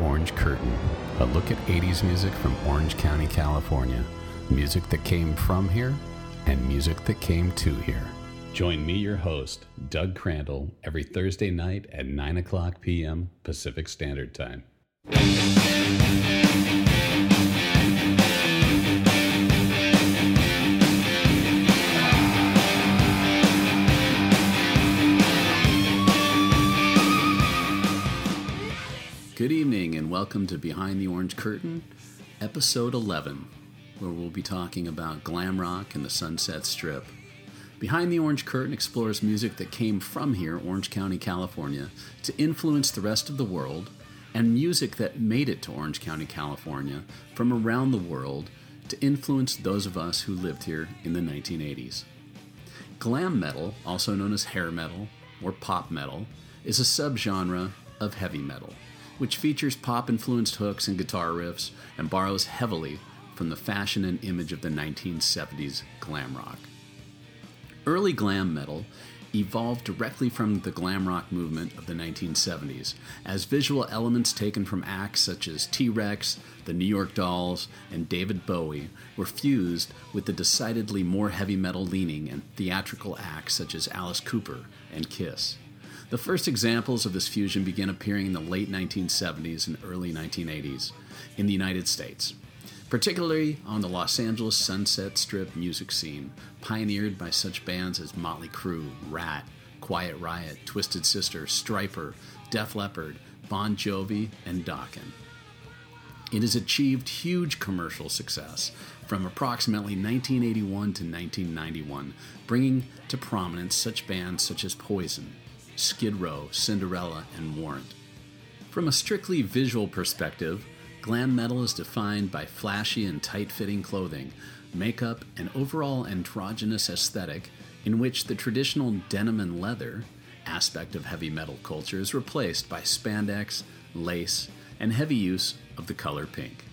Orange Curtain, a look at 80s music from Orange County, California. Music that came from here and music that came to here. Join me, your host, Doug Crandall, every Thursday night at 9 o'clock p.m. Pacific Standard Time. Good evening, welcome to Behind the Orange Curtain, episode 11, where we'll be talking about glam rock and the Sunset Strip. Behind the Orange Curtain explores music that came from here, Orange County, California, to influence the rest of the world, and music that made it to Orange County, California, from around the world to influence those of us who lived here in the 1980s. Glam metal, also known as hair metal or pop metal, is a subgenre of heavy metal which features pop influenced hooks and guitar riffs and borrows heavily from the fashion and image of the 1970s glam rock. Early glam metal evolved directly from the glam rock movement of the 1970s, as visual elements taken from acts such as T Rex, the New York Dolls, and David Bowie were fused with the decidedly more heavy metal leaning and theatrical acts such as Alice Cooper and Kiss. The first examples of this fusion began appearing in the late 1970s and early 1980s in the United States, particularly on the Los Angeles Sunset Strip music scene, pioneered by such bands as Motley Crue, Ratt, Quiet Riot, Twisted Sister, Stryper, Def Leppard, Bon Jovi, and Dokken. It has achieved huge commercial success from approximately 1981 to 1991, bringing to prominence such bands such as Poison, Skid Row, Cinderella, and Warrant. From a strictly visual perspective, glam metal is defined by flashy and tight fitting clothing, makeup, and overall androgynous aesthetic in which the traditional denim and leather aspect of heavy metal culture is replaced by spandex, lace, and heavy use of the color pink.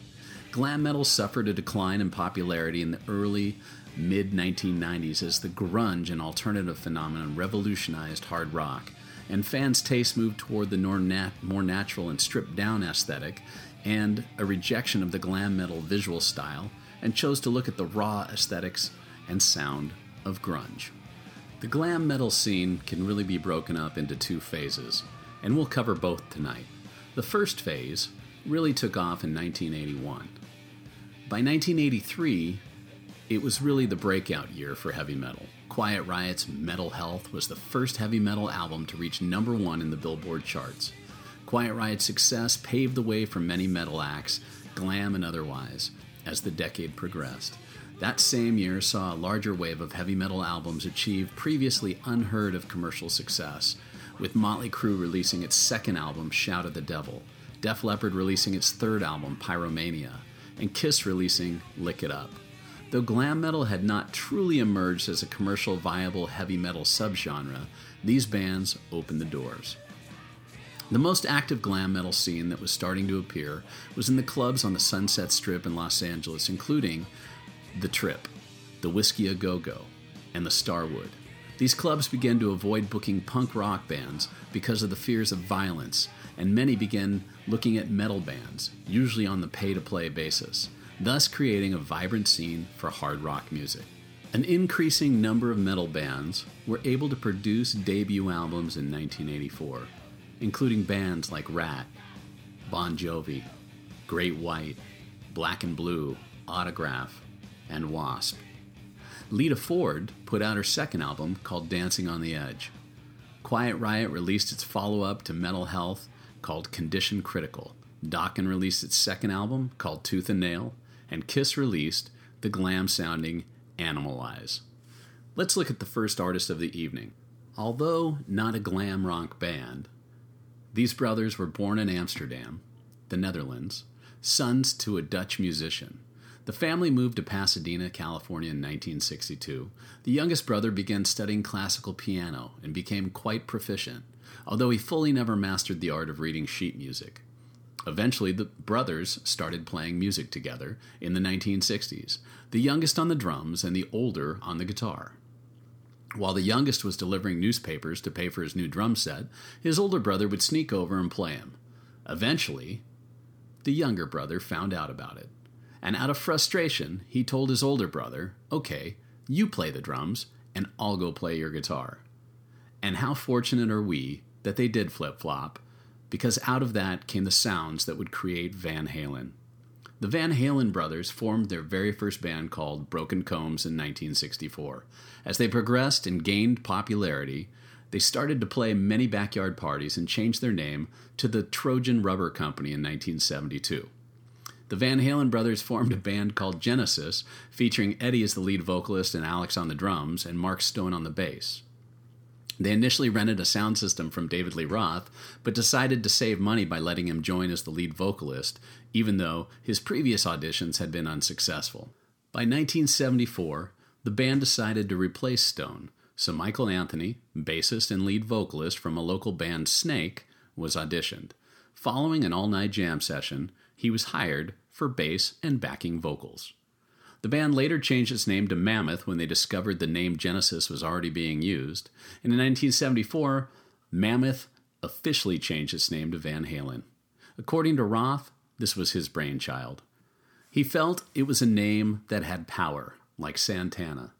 Glam metal suffered a decline in popularity in the early mid 1990s as the grunge and alternative phenomenon revolutionized hard rock, and fans' taste moved toward the more, nat- more natural and stripped down aesthetic and a rejection of the glam metal visual style, and chose to look at the raw aesthetics and sound of grunge. The glam metal scene can really be broken up into two phases, and we'll cover both tonight. The first phase really took off in 1981. By 1983, it was really the breakout year for heavy metal. Quiet Riot's Metal Health was the first heavy metal album to reach number one in the Billboard charts. Quiet Riot's success paved the way for many metal acts, glam and otherwise, as the decade progressed. That same year saw a larger wave of heavy metal albums achieve previously unheard of commercial success, with Motley Crue releasing its second album, Shout at the Devil, Def Leppard releasing its third album, Pyromania, and Kiss releasing Lick It Up. Though glam metal had not truly emerged as a commercial viable heavy metal subgenre, these bands opened the doors. The most active glam metal scene that was starting to appear was in the clubs on the Sunset Strip in Los Angeles, including The Trip, the Whisky A Go Go, and the Starwood. These clubs began to avoid booking punk rock bands because of the fears of violence, and many began looking at metal bands, usually on the pay to play basis thus creating a vibrant scene for hard rock music. An increasing number of metal bands were able to produce debut albums in 1984, including bands like Ratt, Bon Jovi, Great White, Black and Blue, Autograph, and Wasp. Lita Ford put out her second album called Dancing on the Edge. Quiet Riot released its follow up to Metal Health called Condition Critical. Dokken released its second album called Tooth and Nail, and Kiss released the glam sounding Animalize. Let's look at the first artist of the evening. Although not a glam rock band, these brothers were born in Amsterdam, the Netherlands, sons to a Dutch musician. The family moved to Pasadena, California in 1962. The youngest brother began studying classical piano and became quite proficient, although he fully never mastered the art of reading sheet music. Eventually, the brothers started playing music together in the 1960s, the youngest on the drums and the older on the guitar. While the youngest was delivering newspapers to pay for his new drum set, his older brother would sneak over and play him. Eventually, the younger brother found out about it. And out of frustration, he told his older brother, Okay, you play the drums, and I'll go play your guitar. And how fortunate are we that they did flip flop, because out of that came the sounds that would create Van Halen. The Van Halen brothers formed their very first band called Broken Combs in 1964. As they progressed and gained popularity, they started to play many backyard parties and changed their name to the Trojan Rubber Company in 1972. The Van Halen brothers formed a band called Genesis, featuring Eddie as the lead vocalist and Alex on the drums, and Mark Stone on the bass. They initially rented a sound system from David Lee Roth, but decided to save money by letting him join as the lead vocalist, even though his previous auditions had been unsuccessful. By 1974, the band decided to replace Stone, so Michael Anthony, bassist and lead vocalist from a local band Snake, was auditioned. Following an all night jam session, he was hired for bass and backing vocals. The band later changed its name to Mammoth when they discovered the name Genesis was already being used, and in 1974, Mammoth officially changed its name to Van Halen. According to Roth, this was his brainchild. He felt it was a name that had power, like Santana.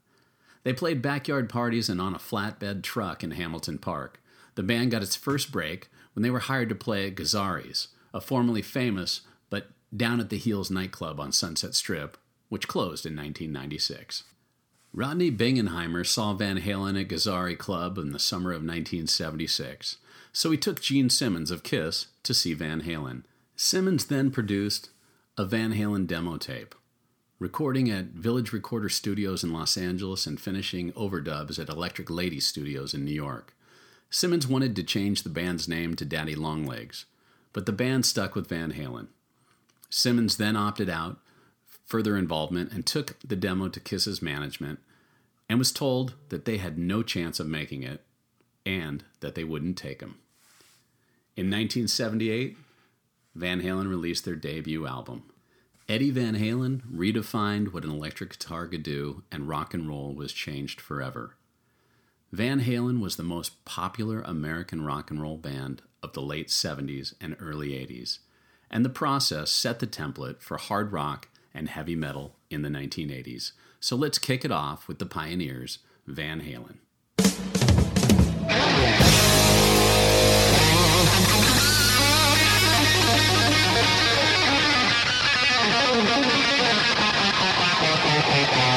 They played backyard parties and on a flatbed truck in Hamilton Park. The band got its first break when they were hired to play at Gazzarri's, a formerly famous but down at the heels nightclub on Sunset Strip which closed in 1996. Rodney Bingenheimer saw Van Halen at Gazzarri Club in the summer of 1976, so he took Gene Simmons of Kiss to see Van Halen. Simmons then produced a Van Halen demo tape, recording at Village Recorder Studios in Los Angeles and finishing overdubs at Electric Lady Studios in New York. Simmons wanted to change the band's name to Daddy Longlegs, but the band stuck with Van Halen. Simmons then opted out further involvement and took the demo to Kiss's management and was told that they had no chance of making it and that they wouldn't take him. In 1978, Van Halen released their debut album. Eddie Van Halen redefined what an electric guitar could do, and rock and roll was changed forever. Van Halen was the most popular American rock and roll band of the late 70s and early 80s, and the process set the template for hard rock and heavy metal in the 1980s. So let's kick it off with the pioneers, Van Halen. About you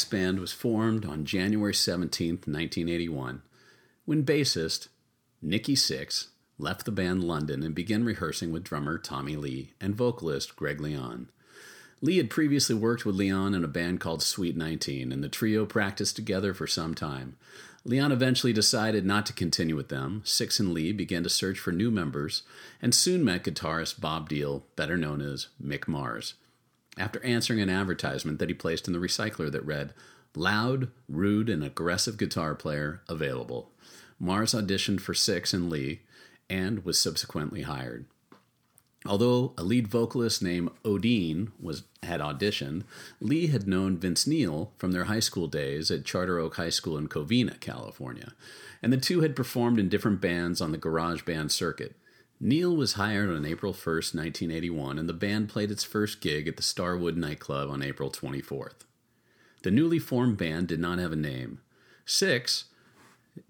Next band was formed on January 17, 1981, when bassist Nikki Sixx left the band London and began rehearsing with drummer Tommy Lee and vocalist Greg Leon. Lee had previously worked with Leon in a band called Suite 19, and the trio practiced together for some time. Leon eventually decided not to continue with them. Sixx and Lee began to search for new members and soon met guitarist Bob Deal, better known as Mick Mars after answering an advertisement that he placed in the recycler that read, Loud, rude, and aggressive guitar player available. Mars auditioned for Sixx and Lee and was subsequently hired. Although a lead vocalist named Odine was had auditioned, Lee had known Vince Neil from their high school days at Charter Oak High School in Covina, California, and the two had performed in different bands on the garage band circuit. Neil was hired on April 1st, 1981, and the band played its first gig at the Starwood nightclub on April 24th. The newly formed band did not have a name. Sixx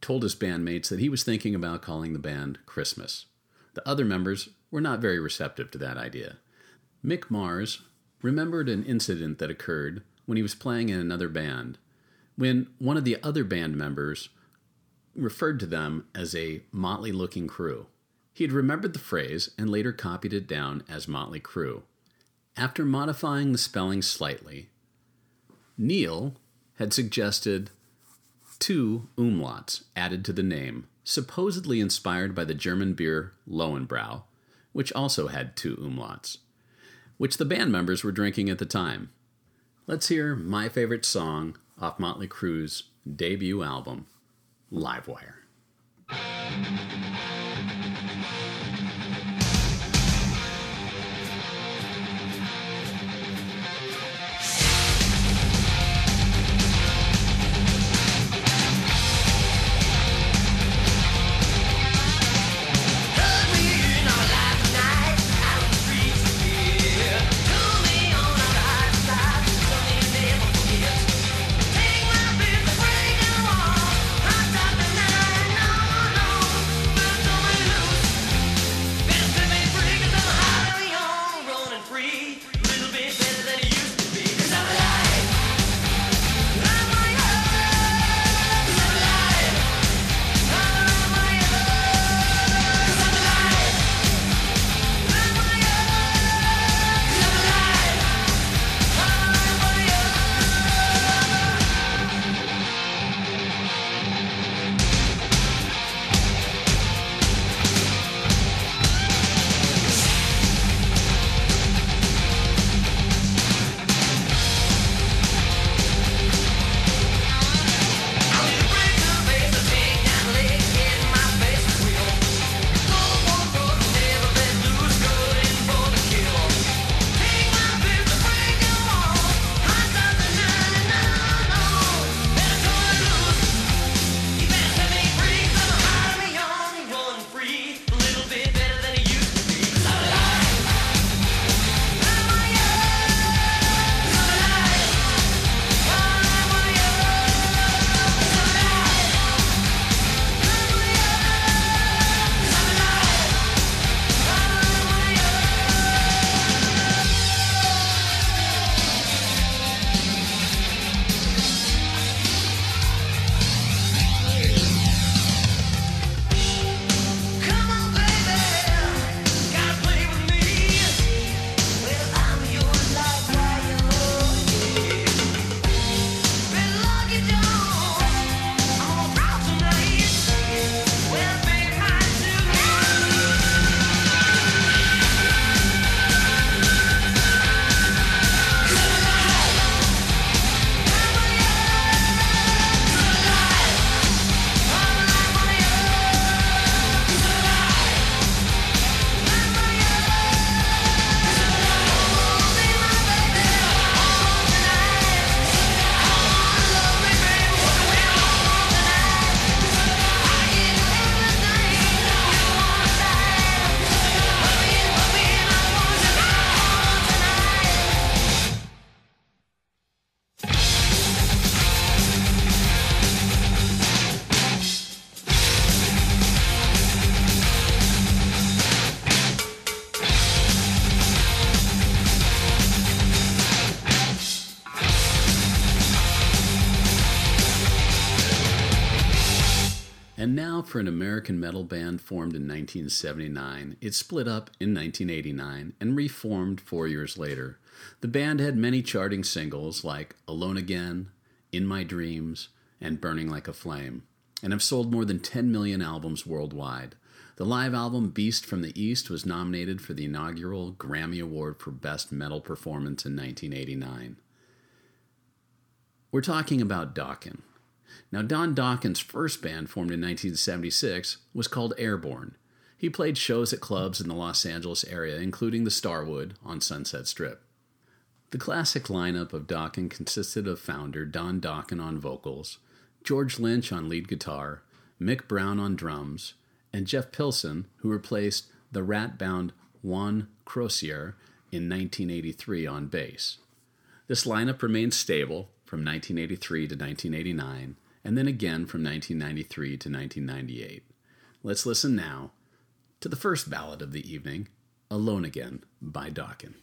told his bandmates that he was thinking about calling the band Christmas. The other members were not very receptive to that idea. Mick Mars remembered an incident that occurred when he was playing in another band, when one of the other band members referred to them as a motley looking crew. He had remembered the phrase and later copied it down as Motley Crue. After modifying the spelling slightly, Neil had suggested two umlauts added to the name, supposedly inspired by the German beer Lowenbrau, which also had two umlauts, which the band members were drinking at the time. Let's hear my favorite song off Motley Crue's debut album, Livewire. For an American metal band formed in 1979. It split up in 1989 and reformed four years later. The band had many charting singles like Alone Again, In My Dreams, and Burning Like a Flame, and have sold more than 10 million albums worldwide. The live album Beast from the East was nominated for the inaugural Grammy Award for Best Metal Performance in 1989. We're talking about Dokken. Now, Don Dokken's first band, formed in 1976, was called Airborne. He played shows at clubs in the Los Angeles area, including the Starwood on Sunset Strip. The classic lineup of Dokken consisted of founder Don Dokken on vocals, George Lynch on lead guitar, Mick Brown on drums, and Jeff Pilson, who replaced the Ratt bound Juan Croucier in 1983 on bass. This lineup remained stable from 1983 to 1989, and then again from 1993 to 1998. Let's listen now to the first ballad of the evening, Alone Again by Dokken.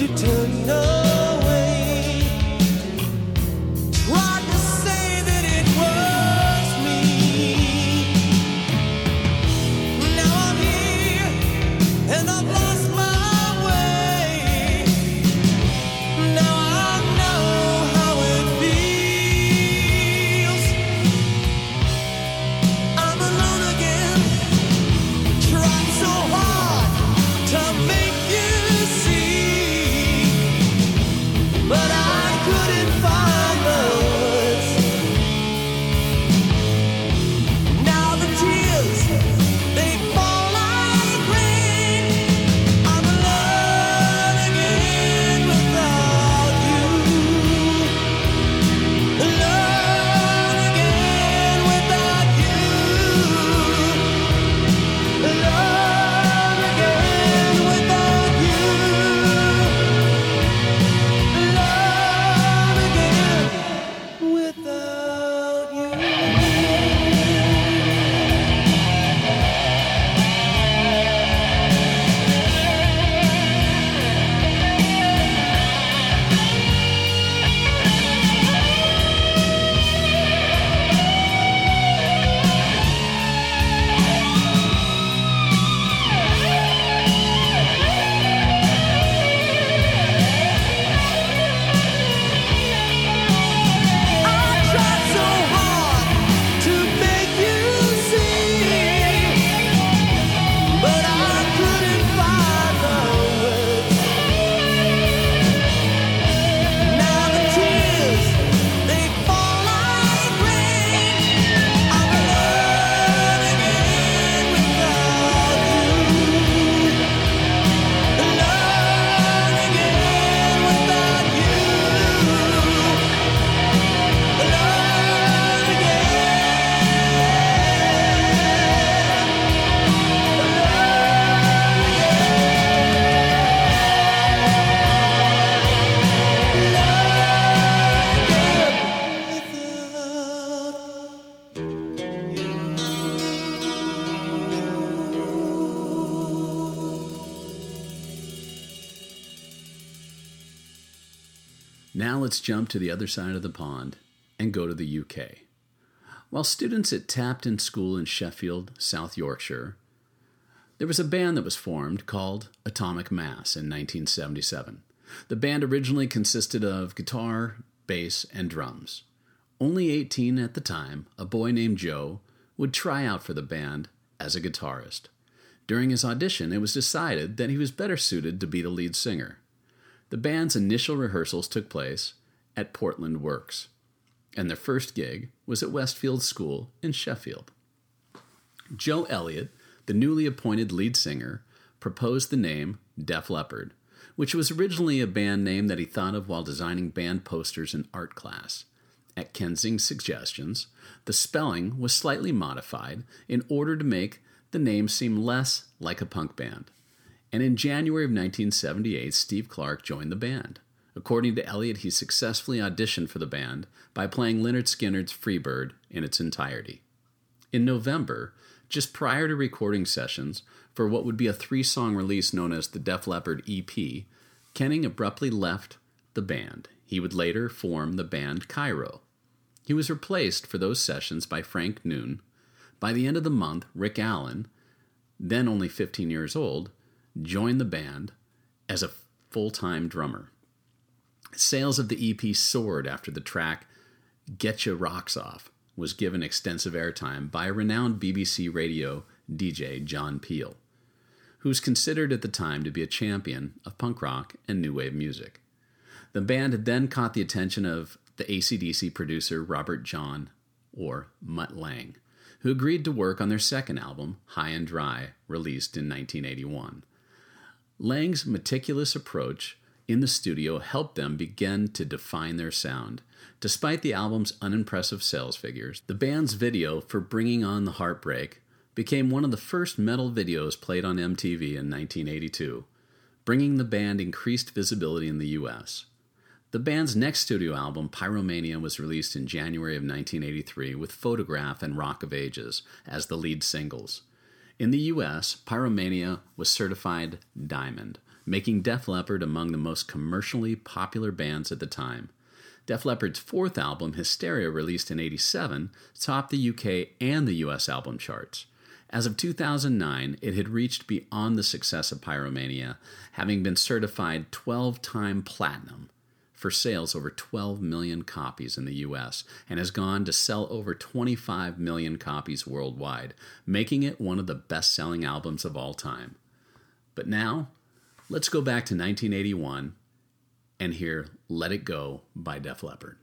You turned away. Jump to the other side of the pond and go to the UK. While students at Tapton School in Sheffield, South Yorkshire, there was a band that was formed called Atomic Mass in 1977. The band originally consisted of guitar, bass, and drums. Only 18 at the time, a boy named Joe would try out for the band as a guitarist. During his audition, it was decided that he was better suited to be the lead singer. The band's initial rehearsals took place at Portland Works, and their first gig was at Westfield School in Sheffield. Joe Elliott, the newly appointed lead singer, proposed the name Def Leppard, which was originally a band name that he thought of while designing band posters in art class. At Kenning's suggestions, the spelling was slightly modified in order to make the name seem less like a punk band. And in January of 1978, Steve Clark joined the band. According to Elliott, he successfully auditioned for the band by playing Lynyrd Skynyrd's Freebird in its entirety. In November, just prior to recording sessions for what would be a three song release known as the Def Leppard EP, Kenning abruptly left the band. He would later form the band Cairo. He was replaced for those sessions by Frank Noon. By the end of the month, Rick Allen, then only 15 years old, joined the band as a full time drummer. Sales of the EP soared after the track Getcha Rocks Off was given extensive airtime by renowned BBC radio DJ, John Peel, who was considered at the time to be a champion of punk rock and new wave music. The band then caught the attention of the ACDC producer Robert John, or Mutt Lange, who agreed to work on their second album, High and Dry, released in 1981. Lange's meticulous approach in the studio helped them begin to define their sound. Despite the album's unimpressive sales figures, the band's video for Bringing On the Heartbreak became one of the first metal videos played on MTV in 1982, bringing the band increased visibility in the US. The band's next studio album, Pyromania, was released in January of 1983 with Photograph and Rock of Ages as the lead singles. In the US, Pyromania was certified diamond, making Def Leppard among the most commercially popular bands at the time. Def Leppard's fourth album, Hysteria, released in 87, topped the UK and the US album charts. As of 2009, it had reached beyond the success of Pyromania, having been certified 12 time platinum for sales over 12 million copies in the US and has gone to sell over 25 million copies worldwide, making it one of the best selling albums of all time. But now, let's go back to 1981 and hear Let It Go by Def Leppard.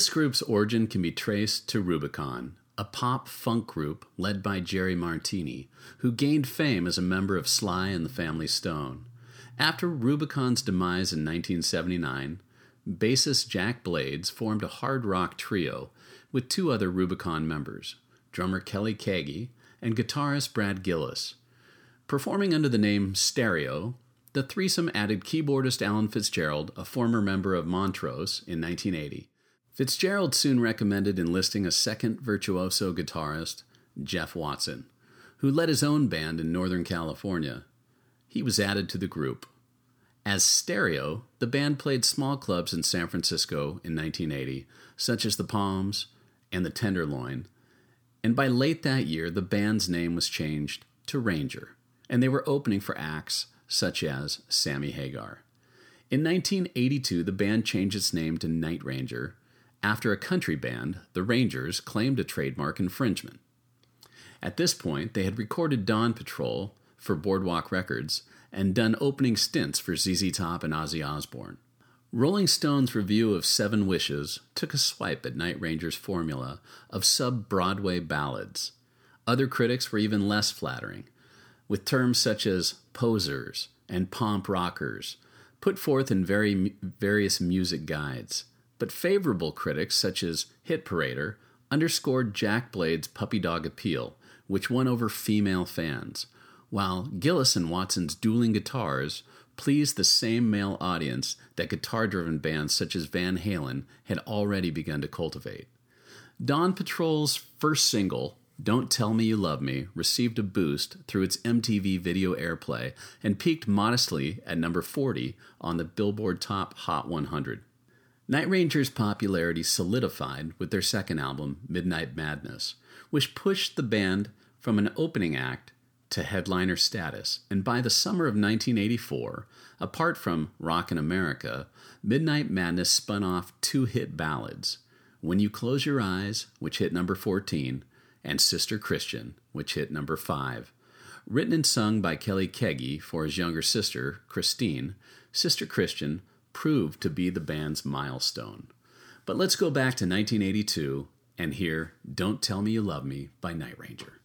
This group's origin can be traced to Rubicon, a pop funk group led by Jerry Martini, who gained fame as a member of Sly and the Family Stone. After Rubicon's demise in 1979, bassist Jack Blades formed a hard rock trio with two other Rubicon members, drummer Kelly Keagy and guitarist Brad Gillis. Performing under the name Stereo, the threesome added keyboardist Alan Fitzgerald, a former member of Montrose, in 1980. Fitzgerald soon recommended enlisting a second virtuoso guitarist, Jeff Watson, who led his own band in Northern California. He was added to the group. As Stereo, the band played small clubs in San Francisco in 1980, such as the Palms and the Tenderloin, and by late that year, the band's name was changed to Ranger, and they were opening for acts such as Sammy Hagar. In 1982, the band changed its name to Night Ranger after a country band, the Rangers, claimed a trademark infringement. At this point, they had recorded Dawn Patrol for Boardwalk Records and done opening stints for ZZ Top and Ozzy Osbourne. Rolling Stone's review of Seven Wishes took a swipe at Night Ranger's formula of sub Broadway ballads. Other critics were even less flattering, with terms such as posers and pomp rockers put forth in very, various music guides. But favorable critics, such as Hit Parader, underscored Jack Blades' puppy dog appeal, which won over female fans, while Gillis and Watson's dueling guitars pleased the same male audience that guitar driven bands such as Van Halen had already begun to cultivate. Dawn Patrol's first single, Don't Tell Me You Love Me, received a boost through its MTV video airplay and peaked modestly at number 40 on the Billboard Top Hot 100. Night Ranger's popularity solidified with their second album, Midnight Madness, which pushed the band from an opening act to headliner status, and by the summer of 1984, apart from Rockin' America, Midnight Madness spun off two hit ballads When You Close Your Eyes, which hit number 14, and Sister Christian, which hit number 5. Written and sung by Kelly Keagy for his younger sister, Christine, Sister Christian proved to be the band's milestone. But let's go back to 1982 and hear Don't Tell Me You Love Me by Night Ranger.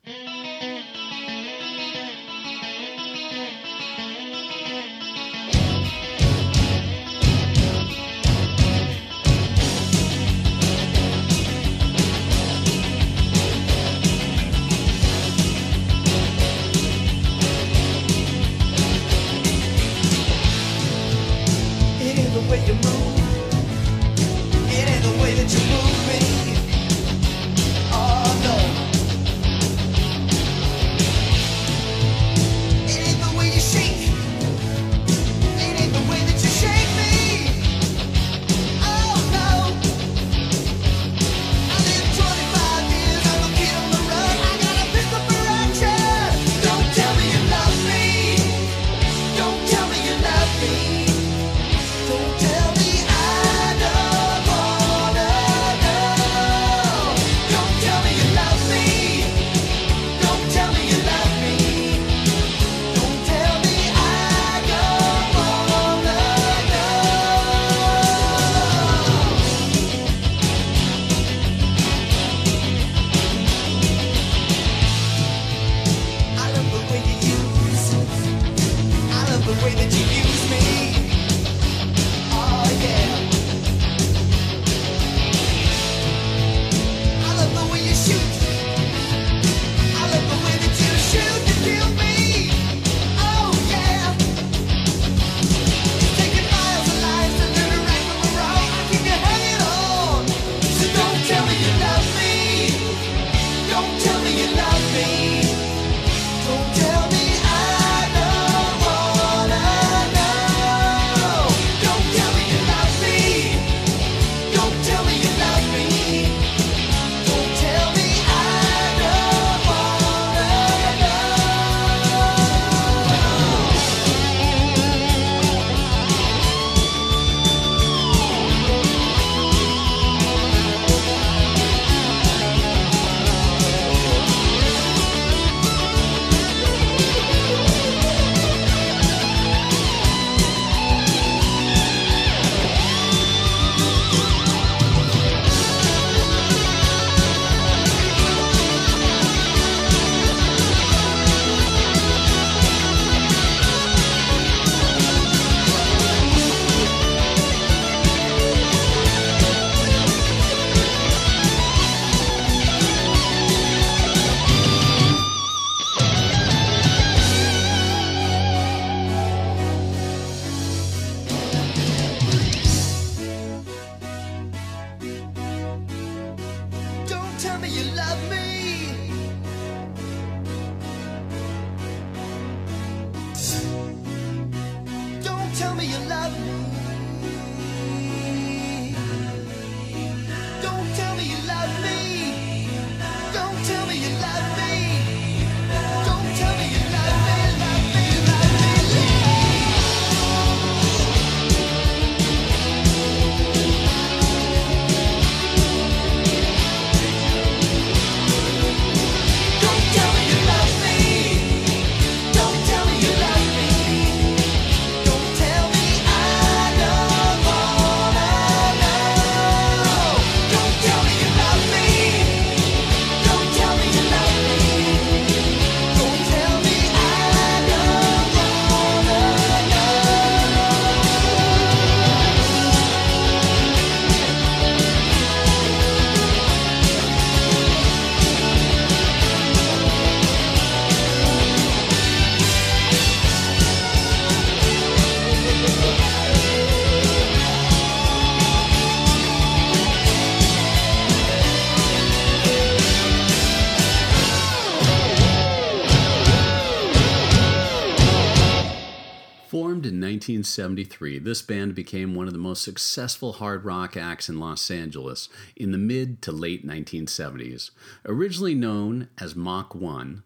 1973, this band became one of the most successful hard rock acts in Los Angeles in the mid to late 1970s. Originally known as Mach 1,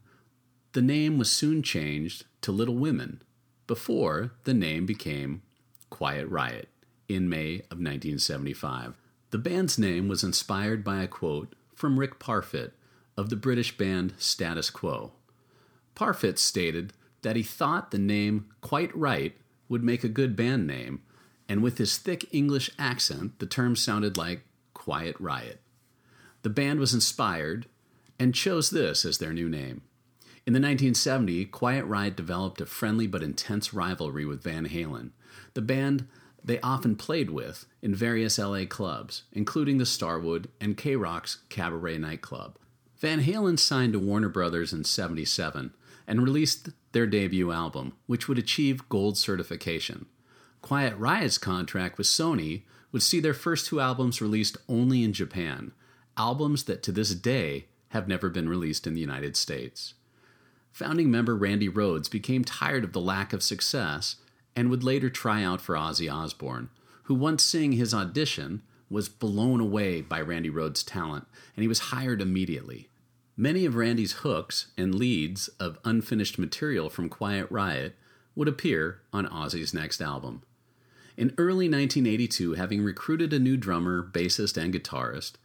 the name was soon changed to Little Women before the name became Quiet Riot in May of 1975. The band's name was inspired by a quote from Rick Parfitt of the British band Status Quo. Parfitt stated that he thought the name Quite Right would make a good band name, and with his thick English accent, the term sounded like Quiet Riot. The band was inspired and chose this as their new name. In the 1970s, Quiet Riot developed a friendly but intense rivalry with Van Halen, the band they often played with in various LA clubs, including the Starwood and K Rock's Cabaret nightclub. Van Halen signed to Warner Brothers in 77 and released their debut album, which would achieve gold certification. Quiet Riot's contract with Sony would see their first two albums released only in Japan, albums that to this day have never been released in the United States. Founding member Randy Rhoads became tired of the lack of success and would later try out for Ozzy Osbourne, who once seeing his audition was blown away by Randy Rhoads' talent and he was hired immediately. Many of Randy's hooks and leads of unfinished material from Quiet Riot would appear on Ozzy's next album. In early 1982, having recruited a new drummer, bassist, and guitarist,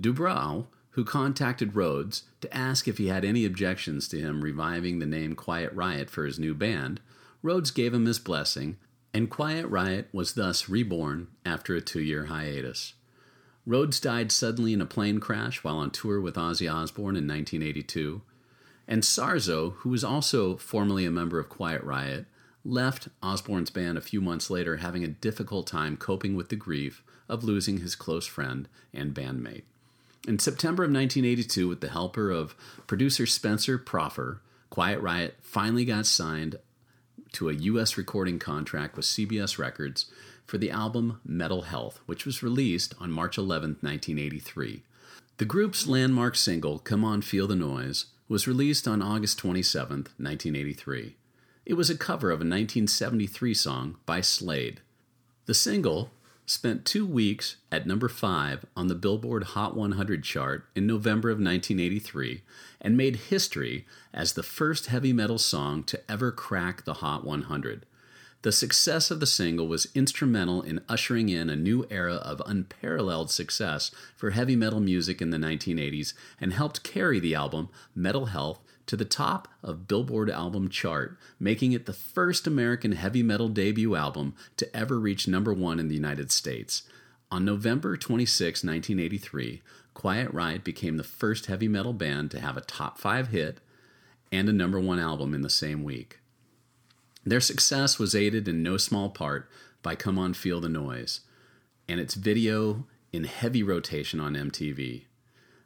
Dubrow, who contacted Rhoads to ask if he had any objections to him reviving the name Quiet Riot for his new band, Rhoads gave him his blessing, and Quiet Riot was thus reborn after a two year hiatus. Rhoads died suddenly in a plane crash while on tour with Ozzy Osbourne in 1982, and Sarzo, who was also formerly a member of Quiet Riot, left Osbourne's band a few months later having a difficult time coping with the grief of losing his close friend and bandmate. In September of 1982, with the help of producer Spencer Proffer, Quiet Riot finally got signed to a U.S. recording contract with CBS Records for the album Metal Health, which was released on March 11, 1983. The group's landmark single, Come On Feel the Noise, was released on August 27, 1983. It was a cover of a 1973 song by Slade. The single spent two weeks at number 5 on the Billboard Hot 100 chart in November of 1983 and made history as the first heavy metal song to ever crack the Hot 100. The success of the single was instrumental in ushering in a new era of unparalleled success for heavy metal music in the 1980s and helped carry the album Metal Health to the top of Billboard album chart, making it the first American heavy metal debut album to ever reach number 1 in the United States. On November 26, 1983, Quiet Riot became the first heavy metal band to have a top 5 hit and a number 1 album in the same week. Their success was aided in no small part by Come On Feel the Noise and its video in heavy rotation on MTV.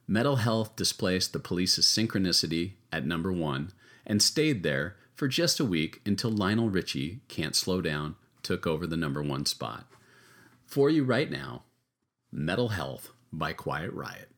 Metal Health displaced the police's synchronicity at number one and stayed there for just a week until Lionel Richie Can't Slow Down took over the number one spot. For you right now, Metal Health by Quiet Riot.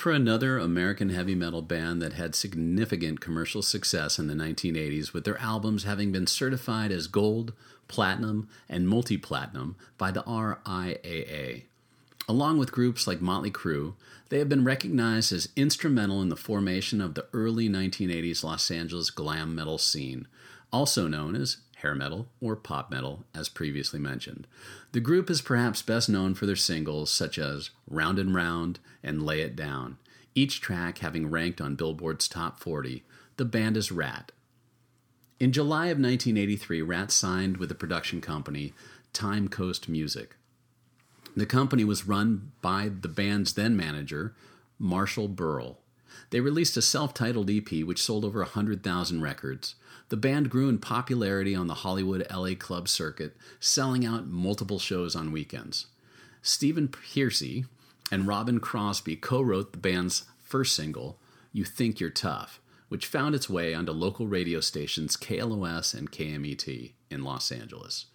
For another American heavy metal band that had significant commercial success in the 1980s, with their albums having been certified as gold, platinum, and multi platinum by the RIAA. Along with groups like Motley Crue, they have been recognized as instrumental in the formation of the early 1980s Los Angeles glam metal scene, also known as hair metal or pop metal, as previously mentioned. The group is perhaps best known for their singles such as Round and Round and Lay It Down, each track having ranked on Billboard's Top 40. The band is Ratt. In July of 1983, Ratt signed with the production company Time Coast Music. The company was run by the band's then manager, Marshall Berle. They released a self titled EP which sold over 100,000 records. The band grew in popularity on the Hollywood LA club circuit, selling out multiple shows on weekends. Stephen Pearcy and Robin Crosby co wrote the band's first single, You Think You're Tough, which found its way onto local radio stations KLOS and KMET in Los Angeles.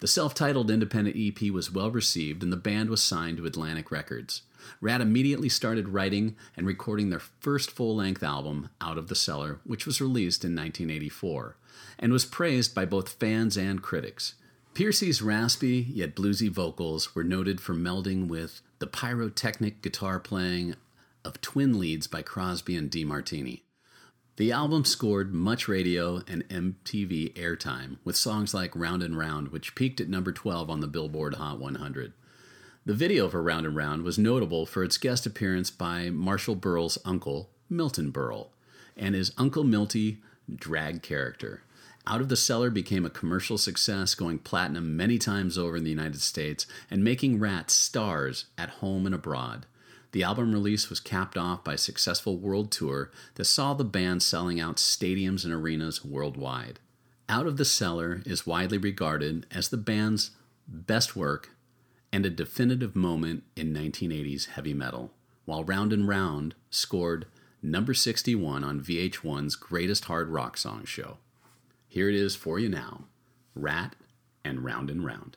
The self titled independent EP was well received, and the band was signed to Atlantic Records. Ratt immediately started writing and recording their first full length album, Out of the Cellar, which was released in 1984, and was praised by both fans and critics. Pearcy's raspy yet bluesy vocals were noted for melding with the pyrotechnic guitar playing of twin leads by Crosby and DeMartini. The album scored much radio and MTV airtime, with songs like Round and Round, which peaked at number 12 on the Billboard Hot 100. The video for Round and Round was notable for its guest appearance by Marshall Berle's uncle, Milton Berle, and his Uncle Milty drag character. Out of the Cellar became a commercial success, going platinum many times over in the United States and making Ratt stars at home and abroad. The album release was capped off by a successful world tour that saw the band selling out stadiums and arenas worldwide. Out of the Cellar is widely regarded as the band's best work and a definitive moment in 1980s heavy metal, while Round and Round scored number 61 on VH1's Greatest Hard Rock Song show. Here it is for you now Ratt and Round and Round.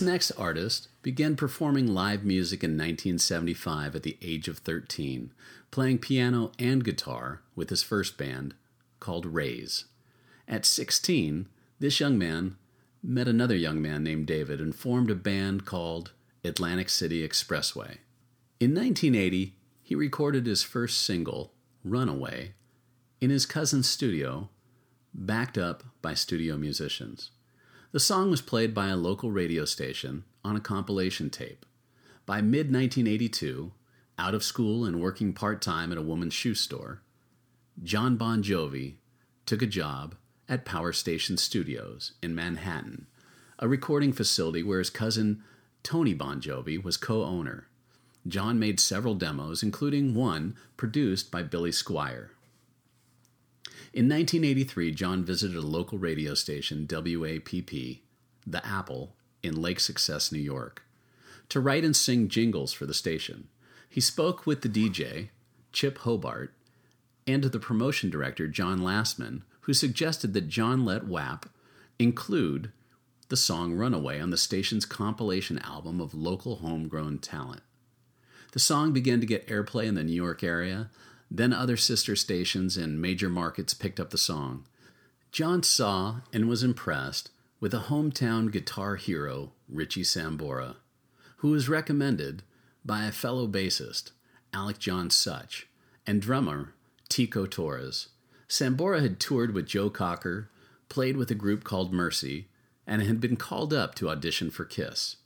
This next artist began performing live music in 1975 at the age of 13, playing piano and guitar with his first band called Raze. At 16, this young man met another young man named David and formed a band called Atlantic City Expressway. In 1980, he recorded his first single, Runaway, in his cousin's studio, backed up by studio musicians. The song was played by a local radio station on a compilation tape. By mid 1982, out of school and working part time at a woman's shoe store, Jon Bon Jovi took a job at Power Station Studios in Manhattan, a recording facility where his cousin Tony Bongiovi was co owner. Jon made several demos, including one produced by Billy Squier. In 1983, Jon visited a local radio station, WAPP, The Apple, in Lake Success, New York, to write and sing jingles for the station. He spoke with the DJ, Chip Hobart, and the promotion director, John Lastman, who suggested that Jon let WAPP include the song Runaway on the station's compilation album of local homegrown talent. The song began to get airplay in the New York area, then other sister stations in major markets picked up the song. Jon saw and was impressed with a hometown guitar hero, Richie Sambora, who was recommended by a fellow bassist, Alec John Such, and drummer, Tico Torres. Sambora had toured with Joe Cocker, played with a group called Mercy, and had been called up to audition for Kiss.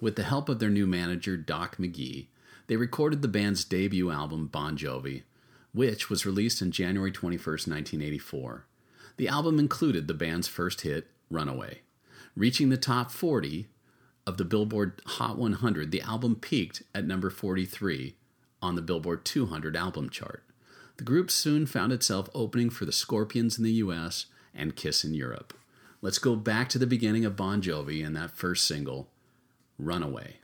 With the help of their new manager, Doc McGhee, they recorded the band's debut album, Bon Jovi, which was released on January 21, 1984. The album included the band's first hit, Runaway. Reaching the top 40 of the Billboard Hot 100, the album peaked at number 43 on the Billboard 200 album chart. The group soon found itself opening for the Scorpions in the US and Kiss in Europe. Let's go back to the beginning of Bon Jovi and that first single, Runaway.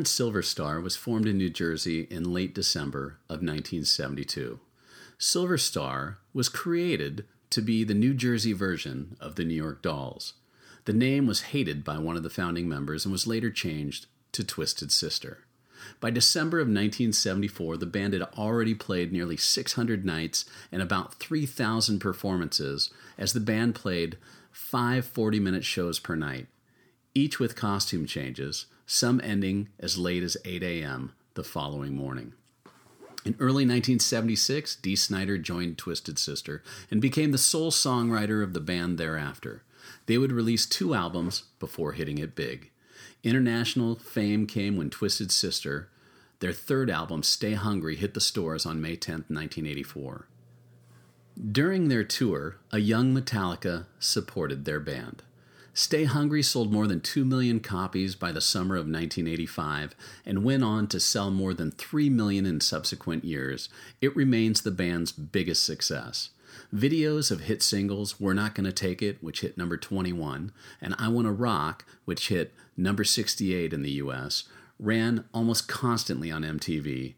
Band Silver Star was formed in New Jersey in late December of 1972. Silver Star was created to be the New Jersey version of the New York Dolls. The name was hated by one of the founding members and was later changed to Twisted Sister. By December of 1974, the band had already played nearly 600 nights and about 3,000 performances as the band played five 40 minute shows per night, each with costume changes, some ending as late as 8 a.m. the following morning. In early 1976, Dee Snider joined Twisted Sister and became the sole songwriter of the band thereafter. They would release two albums before hitting it big. International fame came when Twisted Sister, their third album, Stay Hungry, hit the stores on May 10, 1984. During their tour, a young Metallica supported their band. Stay Hungry sold more than 2 million copies by the summer of 1985 and went on to sell more than 3 million in subsequent years. It remains the band's biggest success. Videos of hit singles We're Not Gonna Take It, which hit number 21, and I Wanna Rock, which hit number 68 in the US, ran almost constantly on MTV.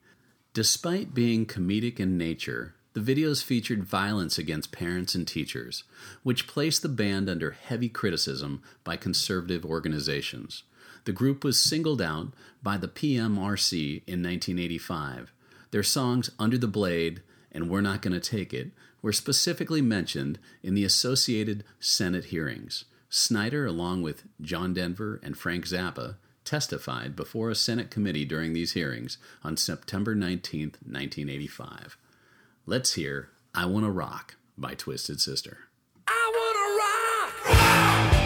Despite being comedic in nature, the videos featured violence against parents and teachers, which placed the band under heavy criticism by conservative organizations. The group was singled out by the PMRC in 1985. Their songs Under the Blade and We're Not Gonna Take It were specifically mentioned in the Associated Senate hearings. Snider, along with John Denver and Frank Zappa, testified before a Senate committee during these hearings on September 19, 1985. Let's hear I Wanna Rock by Twisted Sister. I wanna rock. I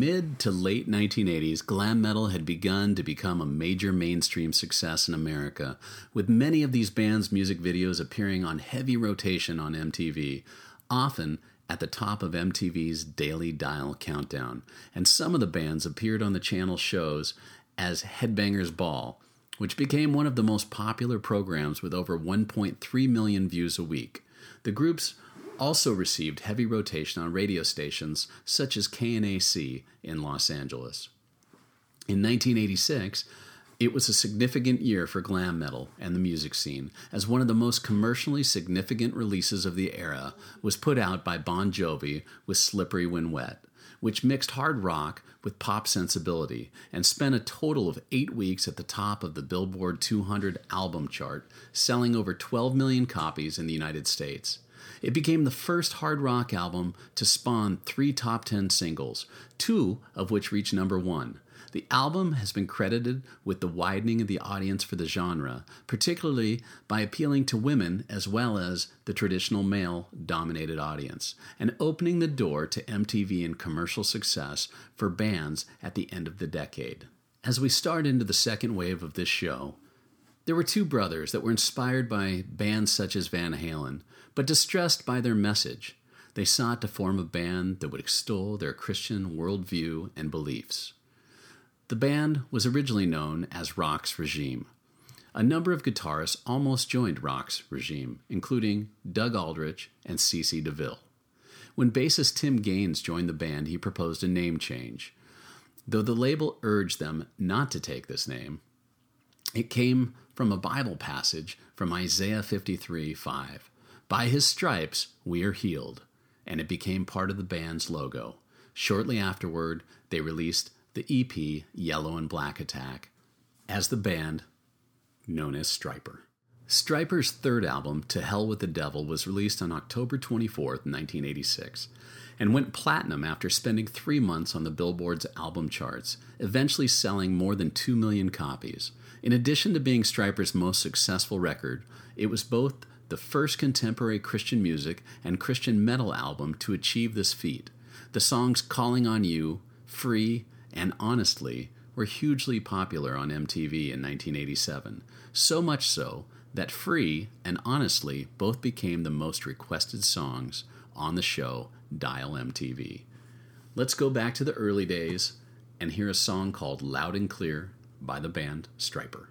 mid to late 1980s, glam metal had begun to become a major mainstream success in America, with many of these bands' music videos appearing on heavy rotation on MTV, often at the top of MTV's Daily Dial countdown. And some of the bands appeared on the channel shows as Headbangers Ball, which became one of the most popular programs with over 1.3 million views a week. The groups also received heavy rotation on radio stations such as KNAC in Los Angeles. In 1986, it was a significant year for glam metal and the music scene, as one of the most commercially significant releases of the era was put out by Bon Jovi with Slippery When Wet, which mixed hard rock with pop sensibility and spent a total of eight weeks at the top of the Billboard 200 album chart, selling over 12 million copies in the United States. It became the first hard rock album to spawn three top 10 singles, two of which reached number one. The album has been credited with the widening of the audience for the genre, particularly by appealing to women as well as the traditional male dominated audience, and opening the door to MTV and commercial success for bands at the end of the decade. As we start into the second wave of this show, there were two brothers that were inspired by bands such as Van Halen, but distressed by their message. They sought to form a band that would extol their Christian worldview and beliefs. The band was originally known as Roxx Regime. A number of guitarists almost joined Roxx Regime, including Doug Aldrich and CC DeVille. When bassist Tim Gaines joined the band, he proposed a name change. Though the label urged them not to take this name, it came from a Bible passage from Isaiah 53 5. By his stripes we are healed, and it became part of the band's logo. Shortly afterward, they released the EP Yellow and Black Attack as the band known as Stryper. Stryper's third album, To Hell with the Devil, was released on October 24, 1986, and went platinum after spending three months on the Billboard's album charts, eventually selling more than 2 million copies. In addition to being Stryper's most successful record, it was both the first contemporary Christian music and Christian metal album to achieve this feat. The songs Calling on You, Free, and Honestly were hugely popular on MTV in 1987, so much so that Free and Honestly both became the most requested songs on the show Dial MTV. Let's go back to the early days and hear a song called Loud and Clear by the band Stryper.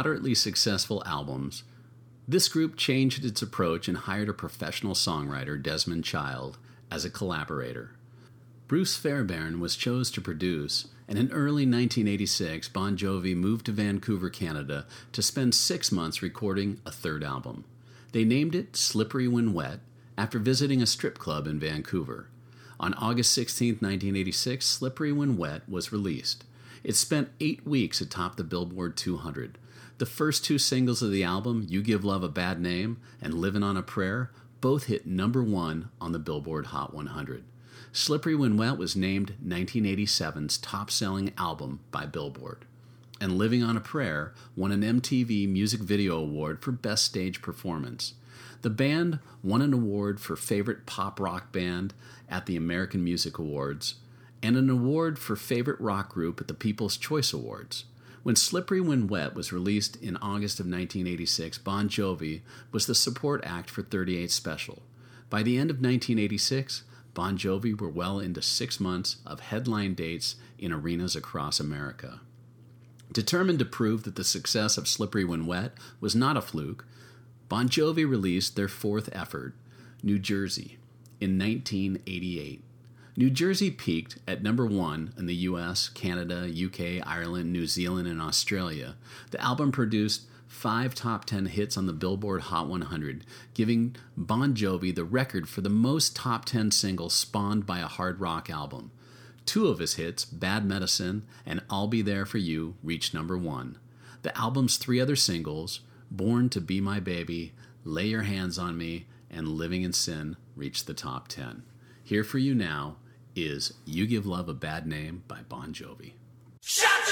Moderately successful albums, this group changed its approach and hired a professional songwriter, Desmond Child, as a collaborator. Bruce Fairbairn was chosen to produce, and in early 1986, Bon Jovi moved to Vancouver, Canada to spend six months recording a third album. They named it Slippery When Wet after visiting a strip club in Vancouver. On August 16, 1986, Slippery When Wet was released. It spent eight weeks atop the Billboard 200. The first two singles of the album, You Give Love a Bad Name and Livin' on a Prayer, both hit number one on the Billboard Hot 100. Slippery When Wet was named 1987's top selling album by Billboard. And Living on a Prayer won an MTV Music Video Award for Best Stage Performance. The band won an award for Favorite Pop Rock Band at the American Music Awards and an award for Favorite Rock Group at the People's Choice Awards. When Slippery When Wet was released in August of 1986, Bon Jovi was the support act for 38 Special. By the end of 1986, Bon Jovi were well into six months of headline dates in arenas across America. Determined to prove that the success of Slippery When Wet was not a fluke, Bon Jovi released their fourth effort, New Jersey, in 1988. New Jersey peaked at number one in the US, Canada, UK, Ireland, New Zealand, and Australia. The album produced five top 10 hits on the Billboard Hot 100, giving Bon Jovi the record for the most top 10 singles spawned by a hard rock album. Two of his hits, Bad Medicine and I'll Be There for You, reached number one. The album's three other singles, Born to Be My Baby, Lay Your Hands on Me, and Living in Sin, reached the top 10. Here for you now is You Give Love a Bad Name by Bon Jovi. Shot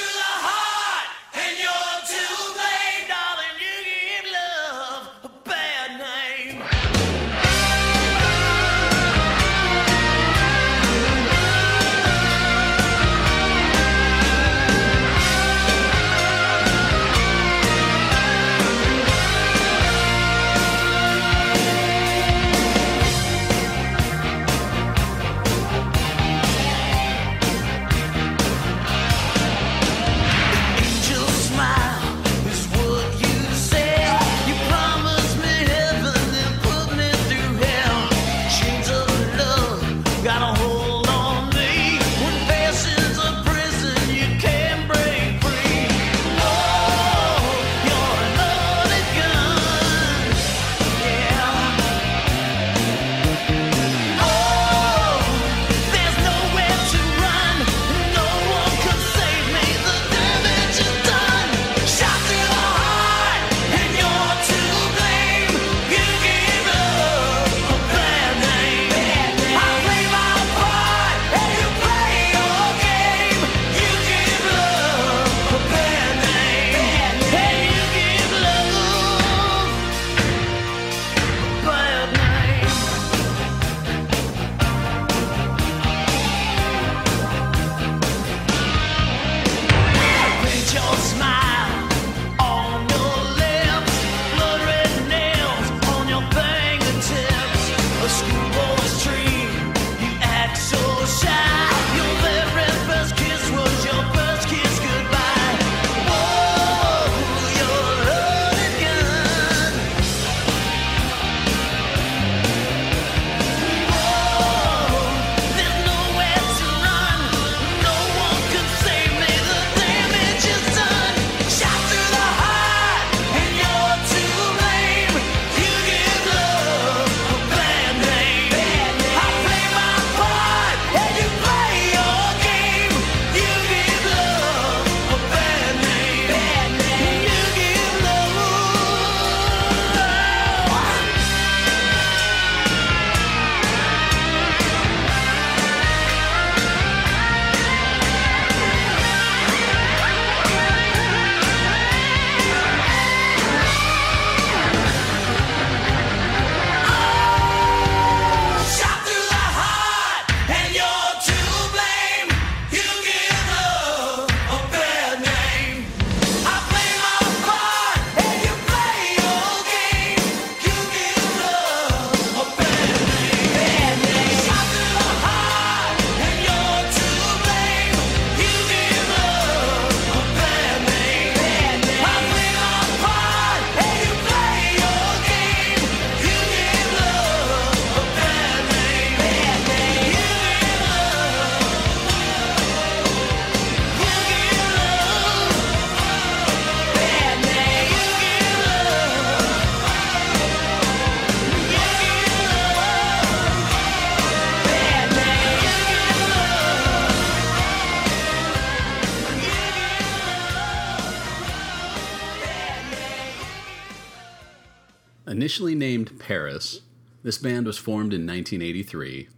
this band was formed in 1983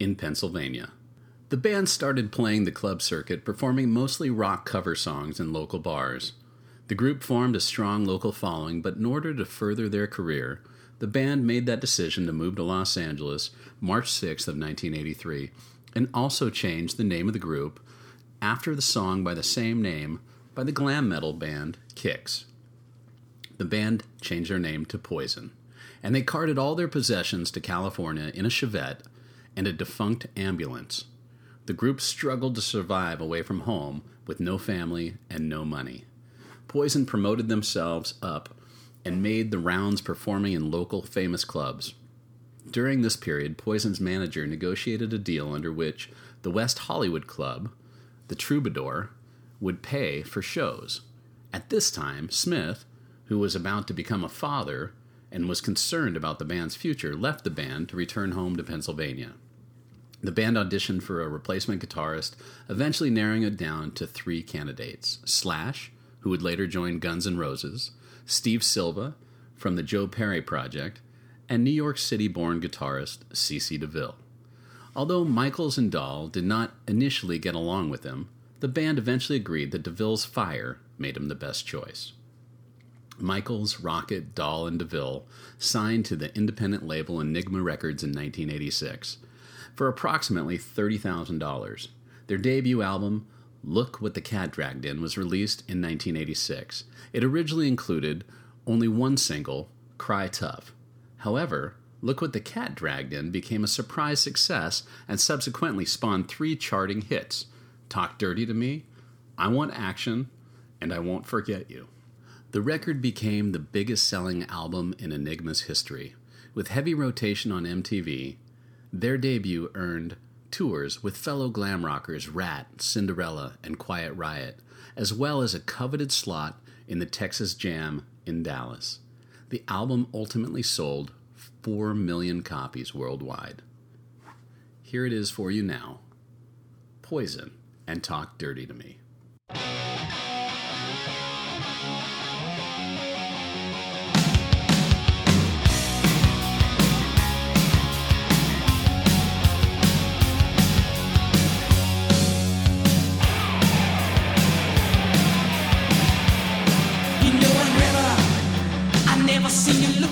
in Pennsylvania. The band started playing the club circuit, performing mostly rock cover songs in local bars. The group formed a strong local following, but in order to further their career, the band made that decision to move to Los Angeles March 6th of 1983 and also changed the name of the group after the song by the same name by the glam metal band Kix. The band changed their name to Poison, and they carted all their possessions to California in a Chevette and a defunct ambulance. The group struggled to survive away from home with no family and no money. Poison promoted themselves up and made the rounds performing in local famous clubs. During this period, Poison's manager negotiated a deal under which the West Hollywood Club, the Troubadour, would pay for shows. At this time, Smith, who was about to become a father and was concerned about the band's future, left the band to return home to Pennsylvania. The band auditioned for a replacement guitarist, eventually narrowing it down to three candidates Slash, who would later join Guns N' Roses, Steve Silva from the Joe Perry Project, and New York City born guitarist CC DeVille. Although Michaels and Dall did not initially get along with him, the band eventually agreed that DeVille's fire made him the best choice. Michaels, Rockett, Dall, and DeVille signed to the independent label Enigma Records in 1986 for approximately $30,000. Their debut album, Look What the Cat Dragged In, was released in 1986. It originally included only one single, Cry Tough. However, Look What the Cat Dragged In became a surprise success and subsequently spawned three charting hits Talk Dirty to Me, I Want Action, and I Won't Forget You. The record became the biggest selling album in Enigma's history. With heavy rotation on MTV, their debut earned tours with fellow glam rockers Ratt, Cinderella, and Quiet Riot, as well as a coveted slot in the Texas Jam in Dallas. The album ultimately sold 4 million copies worldwide. Here it is for you now Poison and Talk Dirty to Me.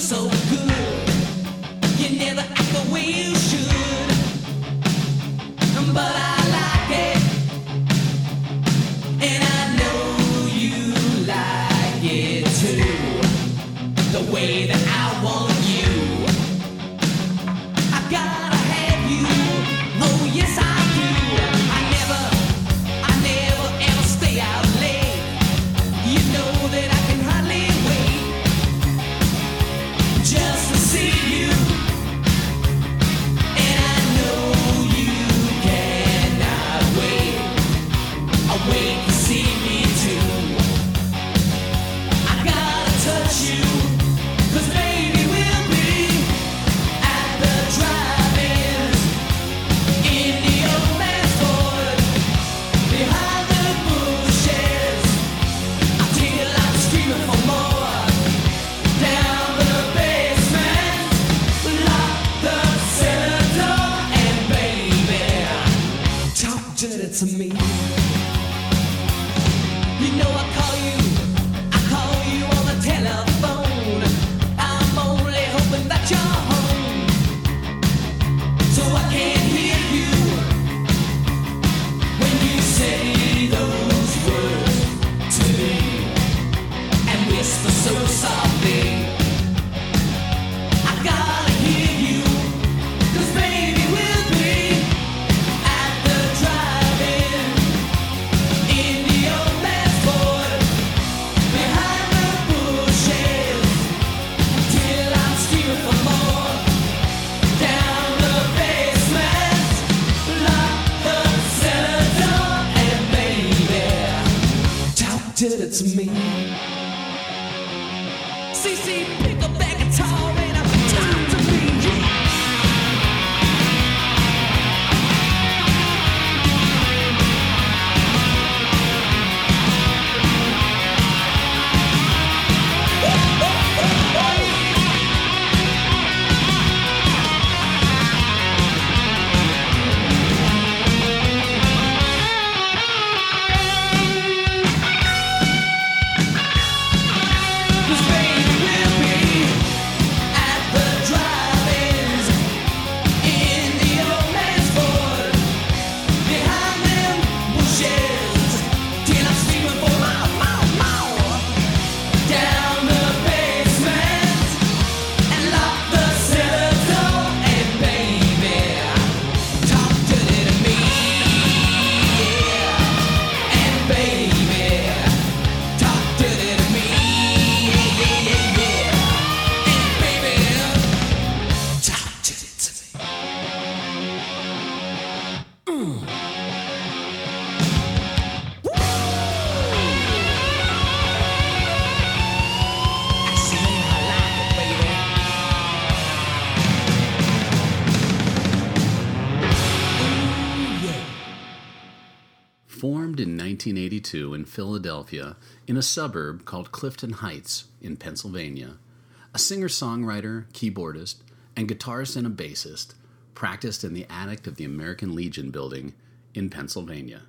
So 1982 in Philadelphia in a suburb called Clifton Heights in Pennsylvania, a singer songwriter, keyboardist, and guitarist and a bassist practiced in the attic of the American Legion building in Pennsylvania.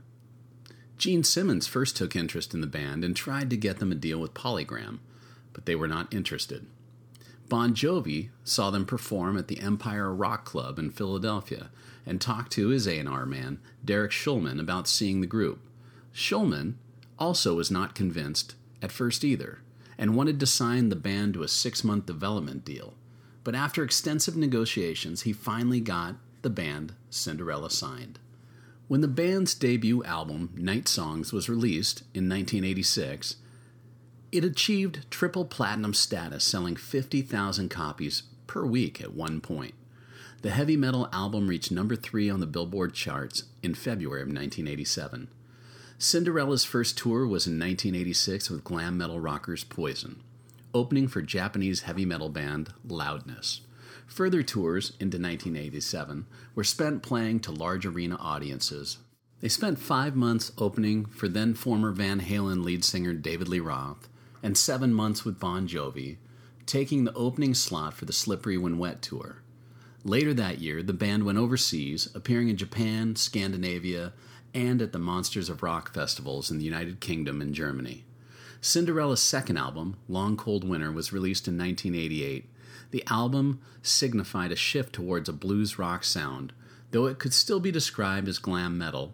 Gene Simmons first took interest in the band and tried to get them a deal with Polygram, but they were not interested. Bon Jovi saw them perform at the Empire Rock Club in Philadelphia and talked to his A&R man, Derek Shulman, about seeing the group. Shulman also was not convinced at first either and wanted to sign the band to a six-month development deal. But after extensive negotiations, he finally got the band Cinderella signed. When the band's debut album, Night Songs, was released in 1986, it achieved triple platinum status, selling 50,000 copies per week at one point. The heavy metal album reached number three on the Billboard charts in February of 1987. Cinderella's first tour was in 1986 with glam metal rockers Poison, opening for Japanese heavy metal band Loudness. Further tours into 1987 were spent playing to large arena audiences. They spent five months opening for then former Van Halen lead singer David Lee Roth and seven months with Bon Jovi, taking the opening slot for the Slippery When Wet tour. Later that year, the band went overseas, appearing in Japan, Scandinavia, and at the Monsters of Rock festivals in the United Kingdom and Germany. Cinderella's second album, Long Cold Winter, was released in 1988 the album signified a shift towards a blues rock sound, though it could still be described as glam metal.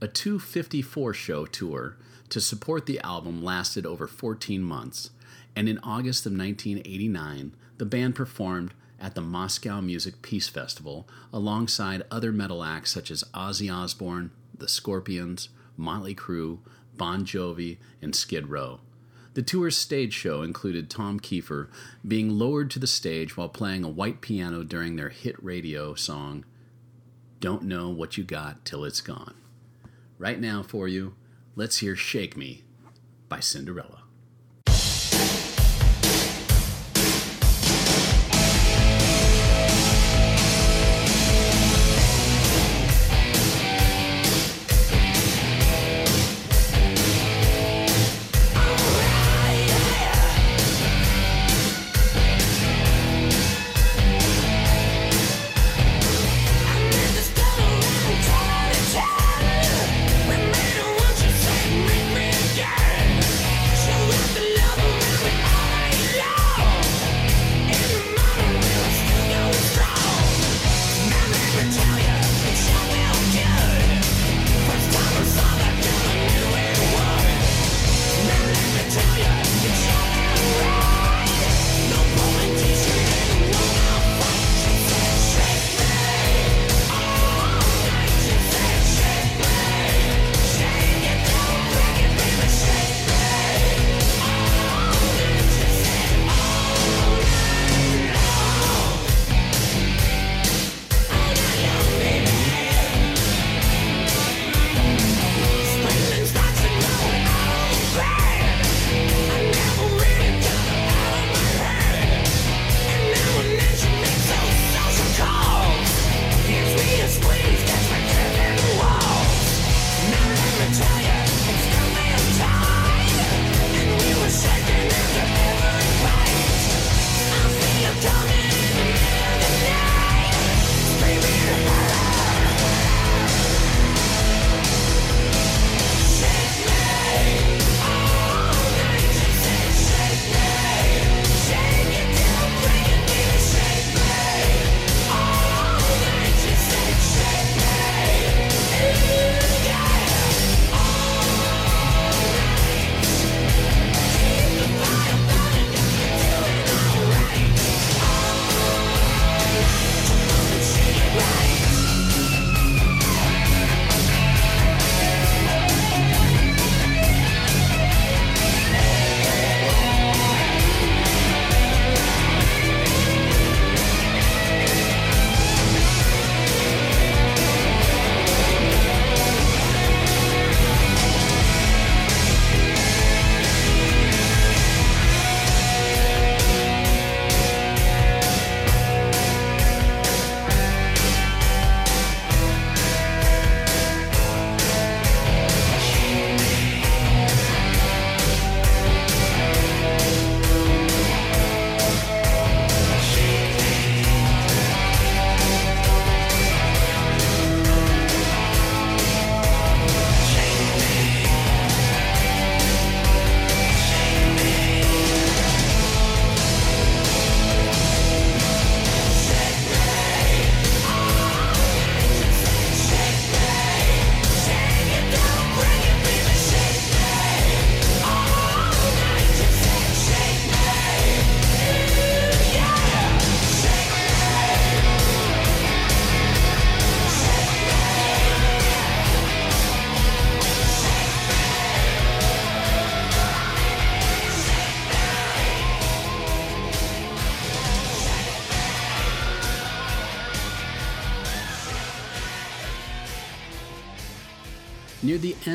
A 254 show tour to support the album lasted over 14 months, and in August of 1989, the band performed at the Moscow Music Peace Festival alongside other metal acts such as Ozzy Osbourne, The Scorpions, Motley Crue, Bon Jovi, and Skid Row. The tour's stage show included Tom Keifer being lowered to the stage while playing a white piano during their hit radio song, Don't Know What You Got Till It's Gone. Right now, for you, let's hear Shake Me by Cinderella.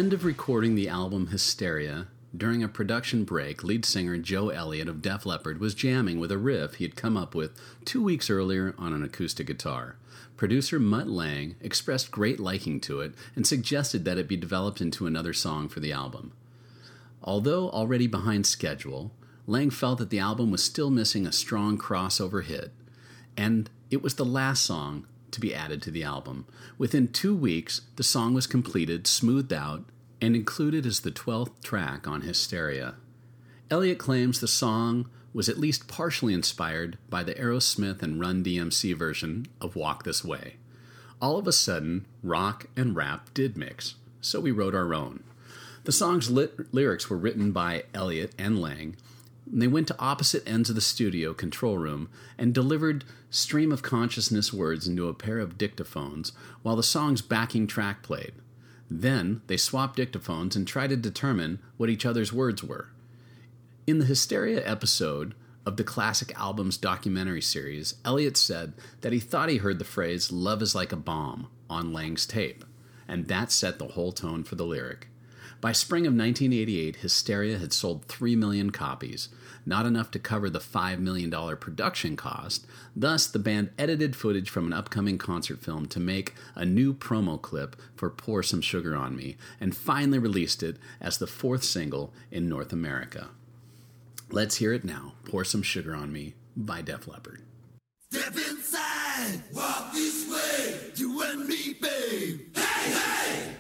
End of recording the album Hysteria, during a production break, lead singer Joe Elliott of Def Leppard was jamming with a riff he had come up with two weeks earlier on an acoustic guitar. Producer Mutt Lange expressed great liking to it and suggested that it be developed into another song for the album. Although already behind schedule, Lange felt that the album was still missing a strong crossover hit, and it was the last song to be added to the album. Within two weeks, the song was completed, smoothed out, and included as the 12th track on Hysteria. Elliott claims the song was at least partially inspired by the Aerosmith and Run DMC version of Walk This Way. All of a sudden, rock and rap did mix, so we wrote our own. The song's lit- lyrics were written by Elliott and Lange, and they went to opposite ends of the studio control room and delivered stream of consciousness words into a pair of dictaphones while the song's backing track played. Then they swapped dictaphones and tried to determine what each other's words were. In the Hysteria episode of the classic albums documentary series, Elliott said that he thought he heard the phrase love is like a bomb on Lange's tape, and that set the whole tone for the lyric. By spring of 1988, Hysteria had sold 3 million copies, not enough to cover the $5 million production cost. Thus, the band edited footage from an upcoming concert film to make a new promo clip for Pour Some Sugar on Me, and finally released it as the fourth single in North America. Let's hear it now Pour Some Sugar on Me by Def Leppard. Step inside, walk this way, you and me, babe. Hey, hey!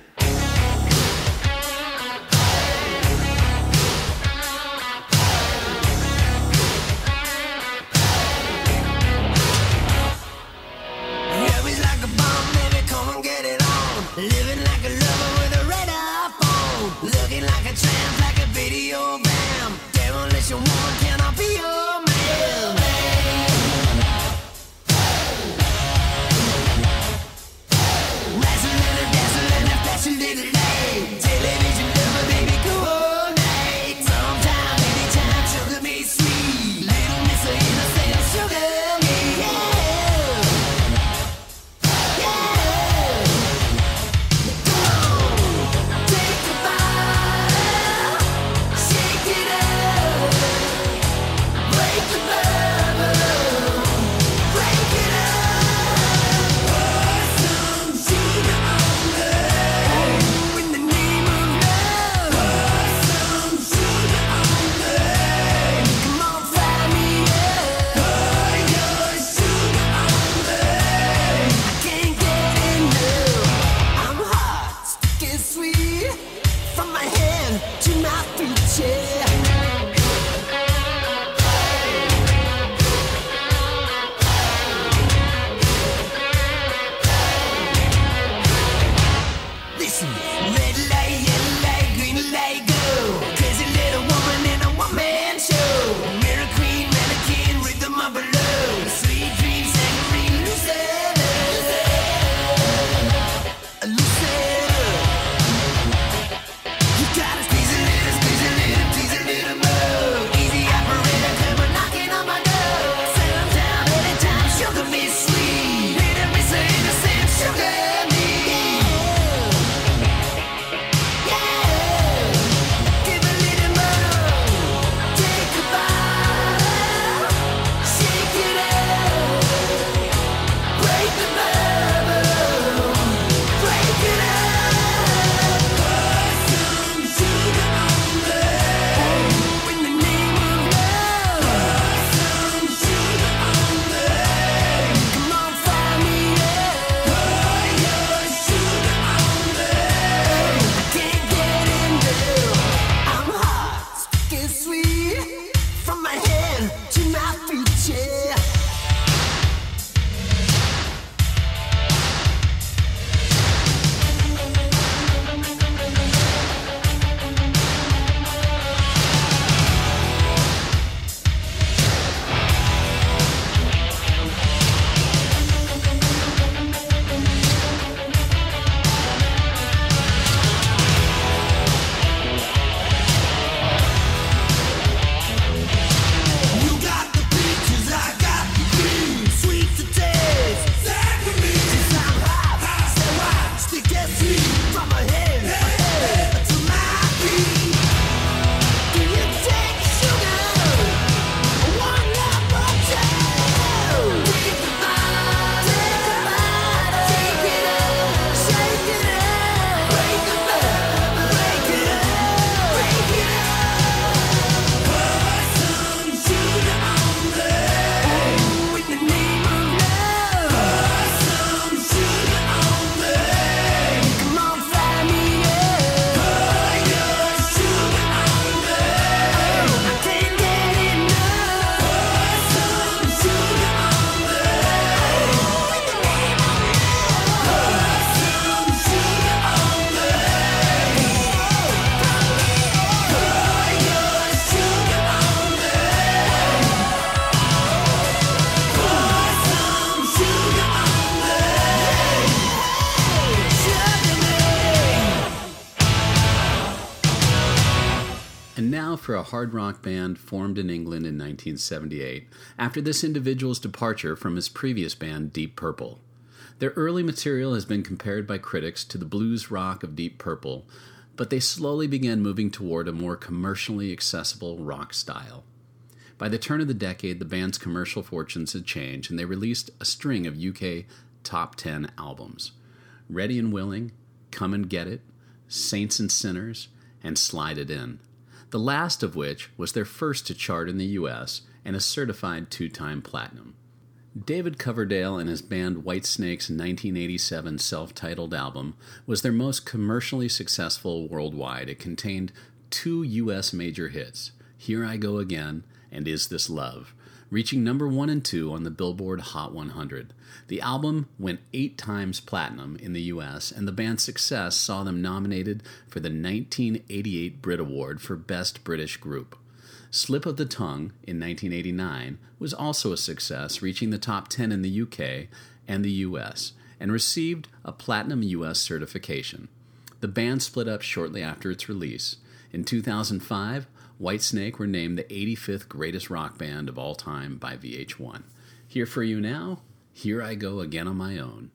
A hard rock band formed in England in 1978 after this individual's departure from his previous band, Deep Purple. Their early material has been compared by critics to the blues rock of Deep Purple, but they slowly began moving toward a more commercially accessible rock style. By the turn of the decade, the band's commercial fortunes had changed, and they released a string of UK top 10 albums Ready and Willing, Come and Get It, Saints and Sinners, and Slide It In. The last of which was their first to chart in the US and a certified two time platinum. David Coverdale and his band Whitesnake's 1987 self titled album was their most commercially successful worldwide. It contained two U.S. major hits Here I Go Again and Is This Love, reaching number one and two on the Billboard Hot 100. The album went eight times platinum in the US, and the band's success saw them nominated for the 1988 Brit Award for Best British Group. Slip of the Tongue in 1989 was also a success, reaching the top 10 in the UK and the US, and received a Platinum US certification. The band split up shortly after its release. In 2005, Whitesnake were named the 85th greatest rock band of all time by VH1. Here for you now, Here I Go Again on My Own,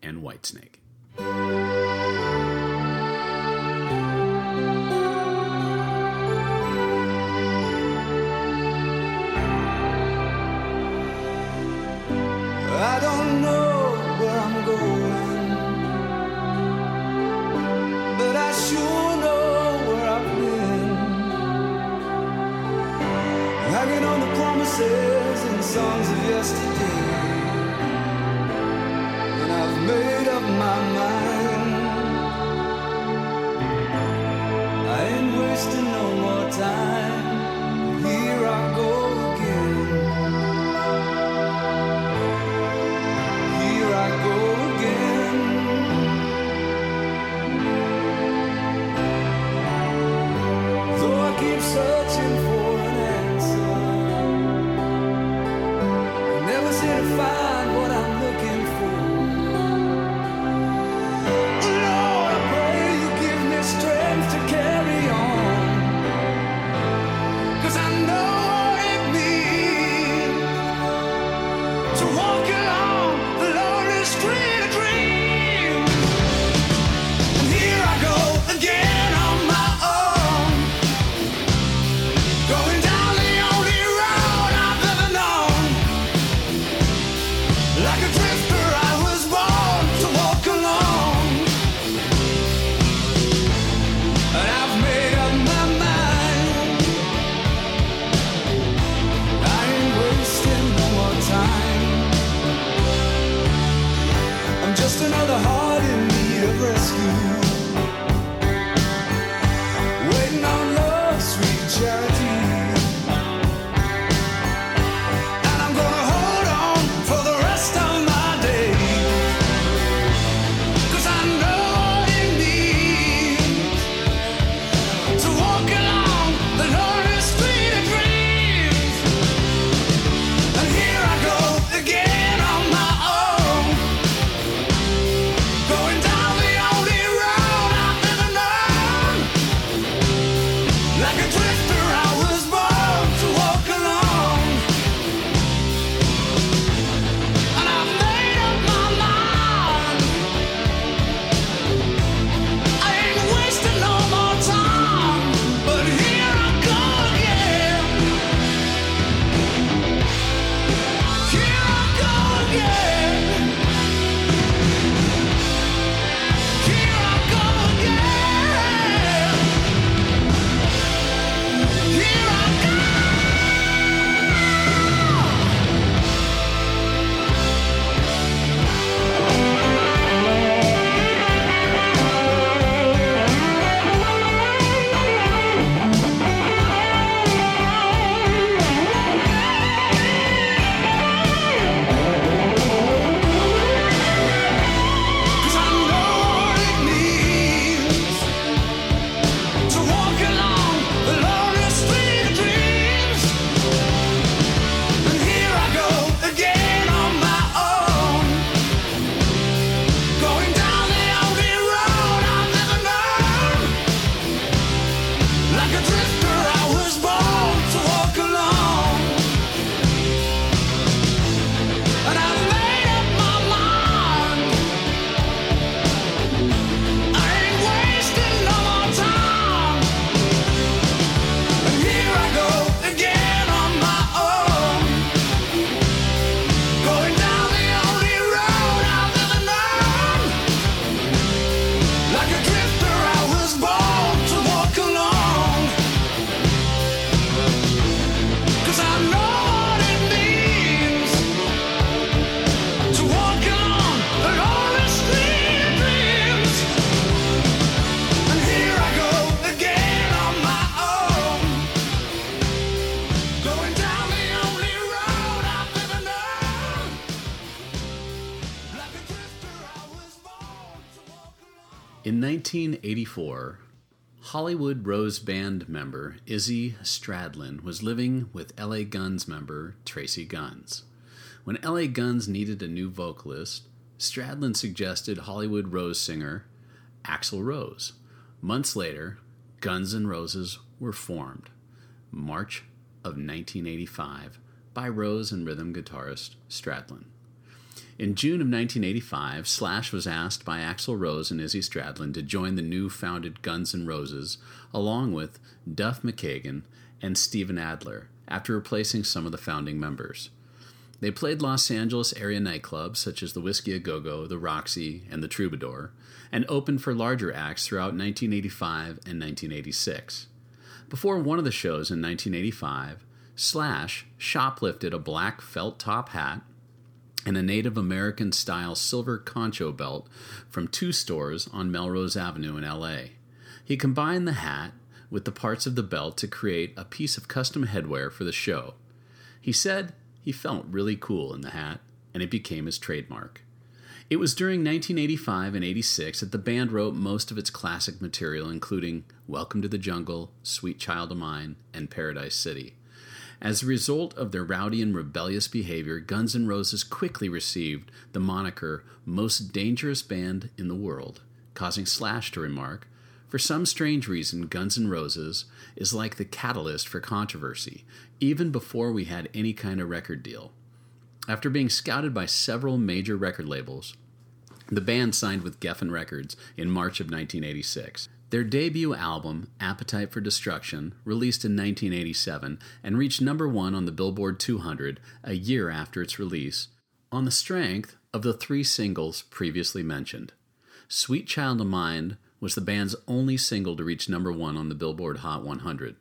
and Whitesnake. I don't know where I'm going, but I sure promises and songs of yesterday, and I've made up my mind. 1984, Hollywood Rose Band member Izzy Stradlin was living with LA Guns member Tracy Guns. When LA Guns needed a new vocalist, Stradlin suggested Hollywood Rose singer Axl Rose. Months later, Guns N' Roses were formed, March of 1985, by Rose and rhythm guitarist Stradlin. In June of 1985, Slash was asked by Axl Rose and Izzy Stradlin to join the new founded Guns N' Roses, along with Duff McKagan and Steven Adler, after replacing some of the founding members. They played Los Angeles area nightclubs such as the Whisky A Go Go, the Roxy, and the Troubadour, and opened for larger acts throughout 1985 and 1986. Before one of the shows in 1985, Slash shoplifted a black felt top hat and a Native American style silver concho belt from two stores on Melrose Avenue in LA. He combined the hat with the parts of the belt to create a piece of custom headwear for the show. He said he felt really cool in the hat, and it became his trademark. It was during 1985 and 86 that the band wrote most of its classic material, including Welcome to the Jungle, Sweet Child of Mine, and Paradise City. As a result of their rowdy and rebellious behavior, Guns N' Roses quickly received the moniker Most Dangerous Band in the World, causing Slash to remark, For some strange reason, Guns N' Roses is like the catalyst for controversy, even before we had any kind of record deal. After being scouted by several major record labels, the band signed with Geffen Records in March of 1986. Their debut album, Appetite for Destruction, released in 1987 and reached number one on the Billboard 200 a year after its release, on the strength of the three singles previously mentioned. Sweet Child of Mine was the band's only single to reach number one on the Billboard Hot 100.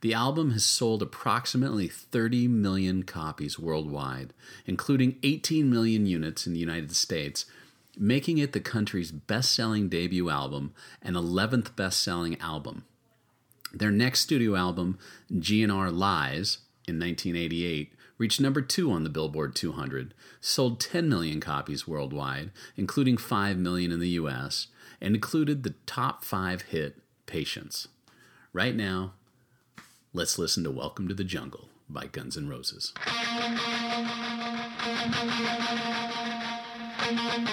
The album has sold approximately 30 million copies worldwide, including 18 million units in the United States making it the country's best selling debut album and 11th best selling album. Their next studio album, GNR Lies, in 1988, reached number two on the Billboard 200, sold 10 million copies worldwide, including 5 million in the US, and included the top five hit Patience. Right now, let's listen to Welcome to the Jungle by Guns N' Roses. Welcome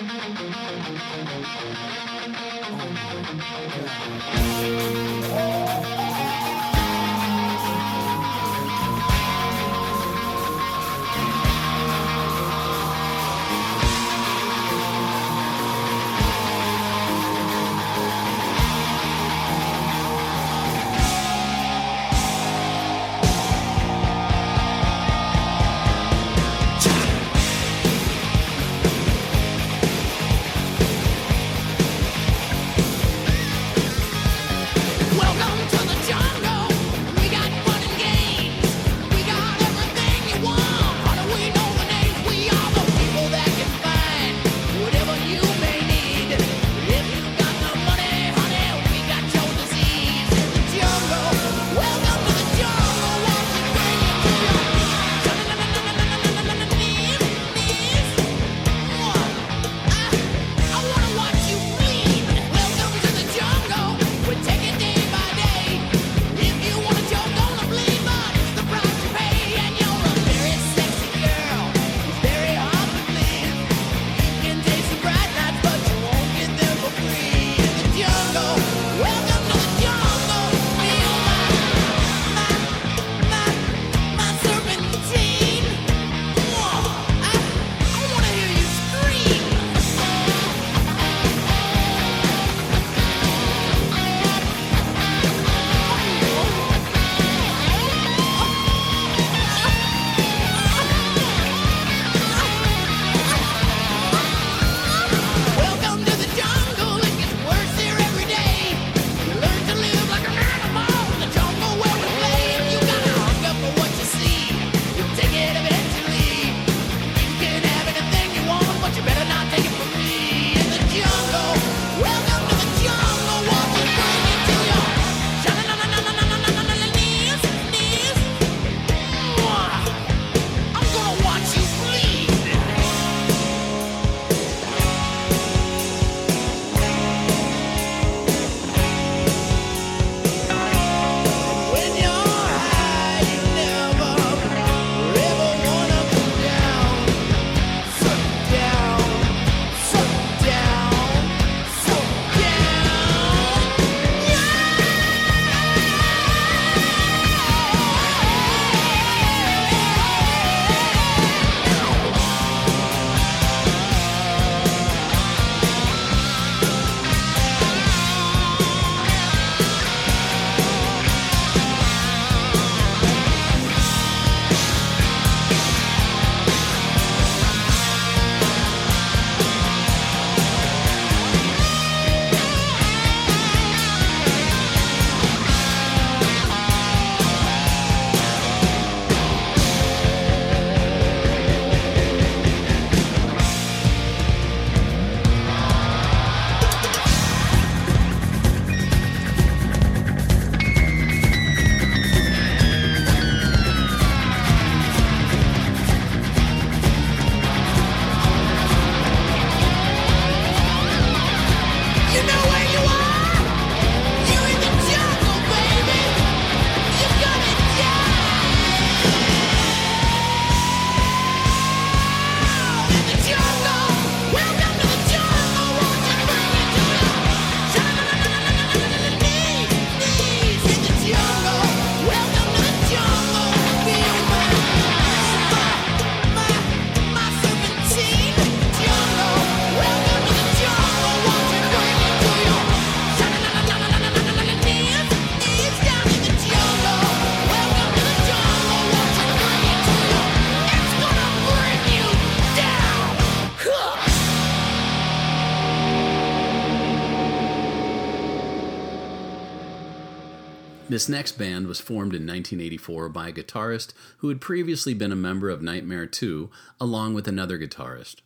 This next band was formed in 1984 by a guitarist who had previously been a member of Knightmare 2, along with another guitarist.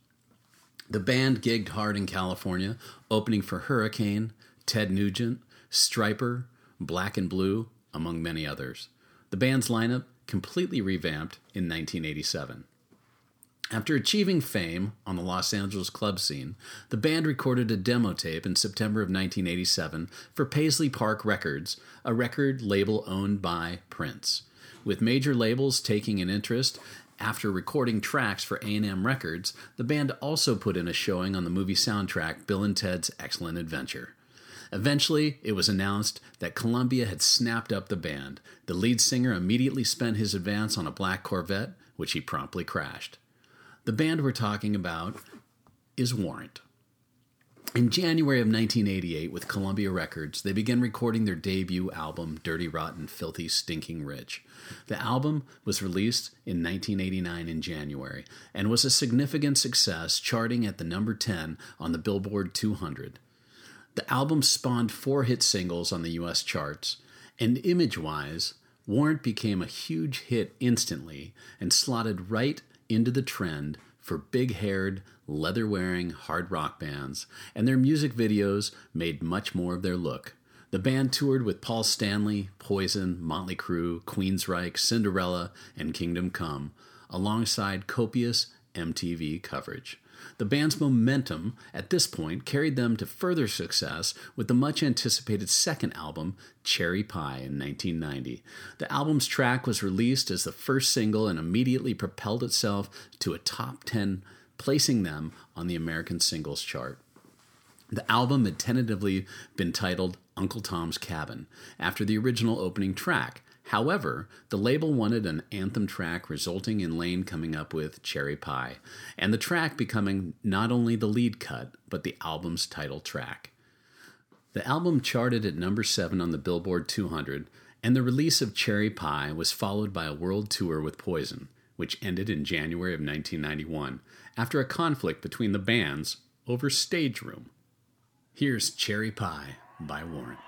The band gigged hard in California, opening for Hurricane, Ted Nugent, Stryper, Black and Blue, among many others. The band's lineup completely revamped in 1987. After achieving fame on the Los Angeles club scene, the band recorded a demo tape in September of 1987 for Paisley Park Records, a record label owned by Prince. With major labels taking an interest after recording tracks for A&M Records, the band also put in a showing on the movie soundtrack Bill and Ted's Excellent Adventure. Eventually, it was announced that Columbia had snapped up the band. The lead singer immediately spent his advance on a black Corvette, which he promptly crashed. The band we're talking about is Warrant. In January of 1988, with Columbia Records, they began recording their debut album, Dirty Rotten Filthy Stinking Rich. The album was released in 1989 in January and was a significant success, charting at the number 10 on the Billboard 200. The album spawned four hit singles on the US charts, and image wise, Warrant became a huge hit instantly and slotted right into the trend for big haired, leather wearing hard rock bands, and their music videos made much more of their look. The band toured with Paul Stanley, Poison, Motley Crue, Queensryche, Cinderella, and Kingdom Come, alongside copious MTV coverage. The band's momentum at this point carried them to further success with the much anticipated second album, Cherry Pie, in 1990. The album's track was released as the first single and immediately propelled itself to a top 10, placing them on the American Singles Chart. The album had tentatively been titled Uncle Tom's Cabin, after the original opening track, However, the label wanted an anthem track, resulting in Lane coming up with Cherry Pie, and the track becoming not only the lead cut, but the album's title track. The album charted at number 7 on the Billboard 200, and the release of Cherry Pie was followed by a world tour with Poison, which ended in January of 1991 after a conflict between the bands over stage room. Here's Cherry Pie by Warrant.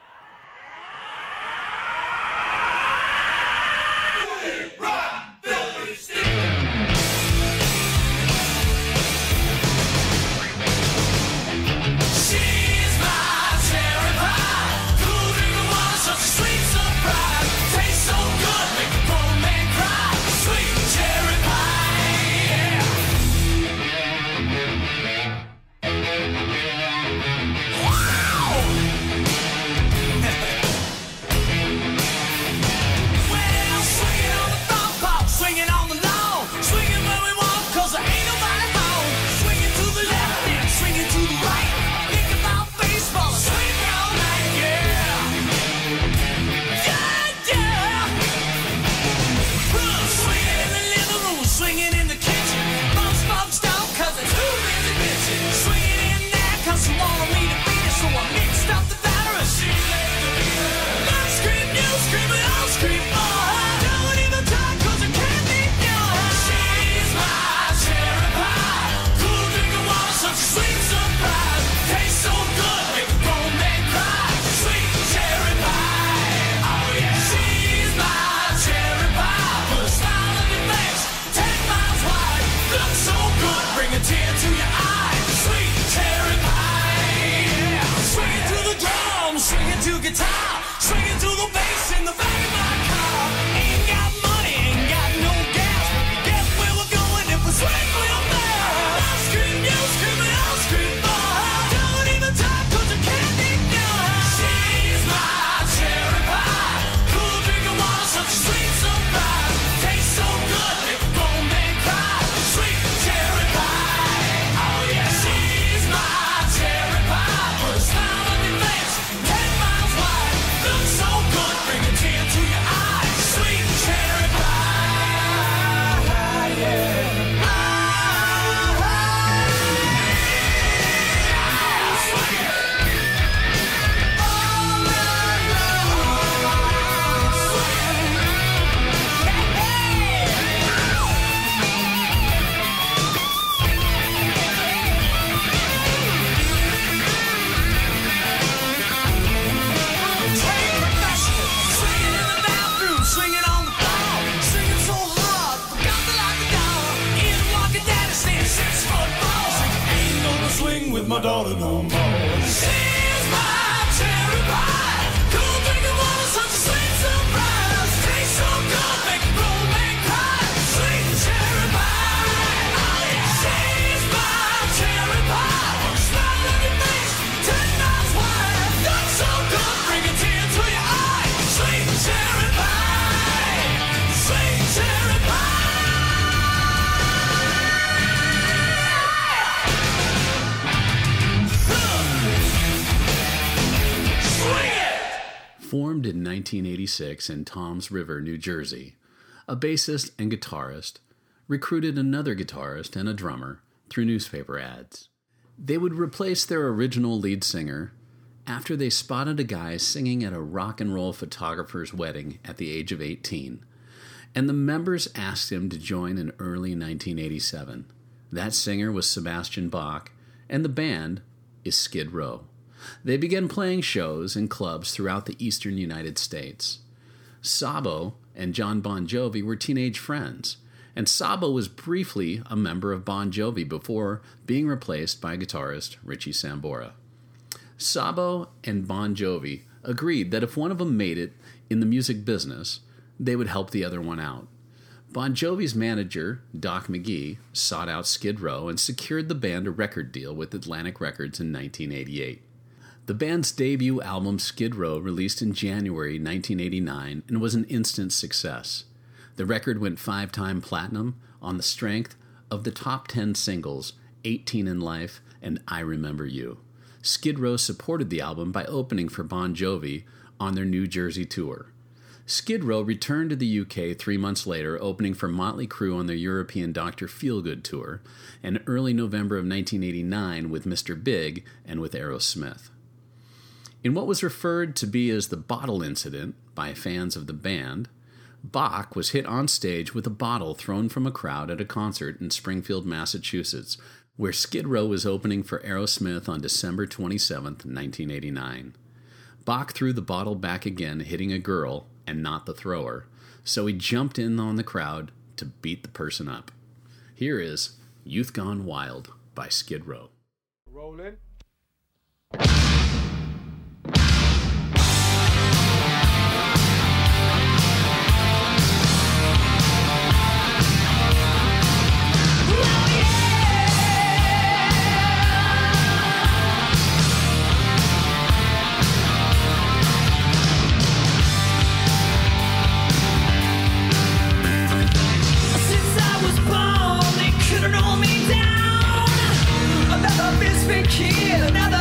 Formed in 1986 in Toms River, New Jersey, a bassist and guitarist recruited another guitarist and a drummer through newspaper ads. They would replace their original lead singer after they spotted a guy singing at a rock and roll photographer's wedding at the age of 18, and the members asked him to join in early 1987. That singer was Sebastian Bach, and the band is Skid Row. They began playing shows in clubs throughout the eastern United States. Sabo and Jon Bon Jovi were teenage friends, and Sabo was briefly a member of Bon Jovi before being replaced by guitarist Richie Sambora. Sabo and Bon Jovi agreed that if one of them made it in the music business, they would help the other one out. Bon Jovi's manager, Doc McGhee, sought out Skid Row and secured the band a record deal with Atlantic Records in 1988. The band's debut album, Skid Row, released in January 1989 and was an instant success. The record went five time platinum on the strength of the top 10 singles 18 and Life and I Remember You. Skid Row supported the album by opening for Bon Jovi on their New Jersey tour. Skid Row returned to the UK three months later, opening for Motley Crue on their European Dr. Feelgood tour, and early November of 1989 with Mr. Big and with Aerosmith. In what was referred to be as the bottle incident by fans of the band, Bach was hit on stage with a bottle thrown from a crowd at a concert in Springfield, Massachusetts, where Skid Row was opening for Aerosmith on December 27, 1989. Bach threw the bottle back again, hitting a girl and not the thrower, so he jumped in on the crowd to beat the person up. Here is Youth Gone Wild by Skid Row. Rolling. Kid, another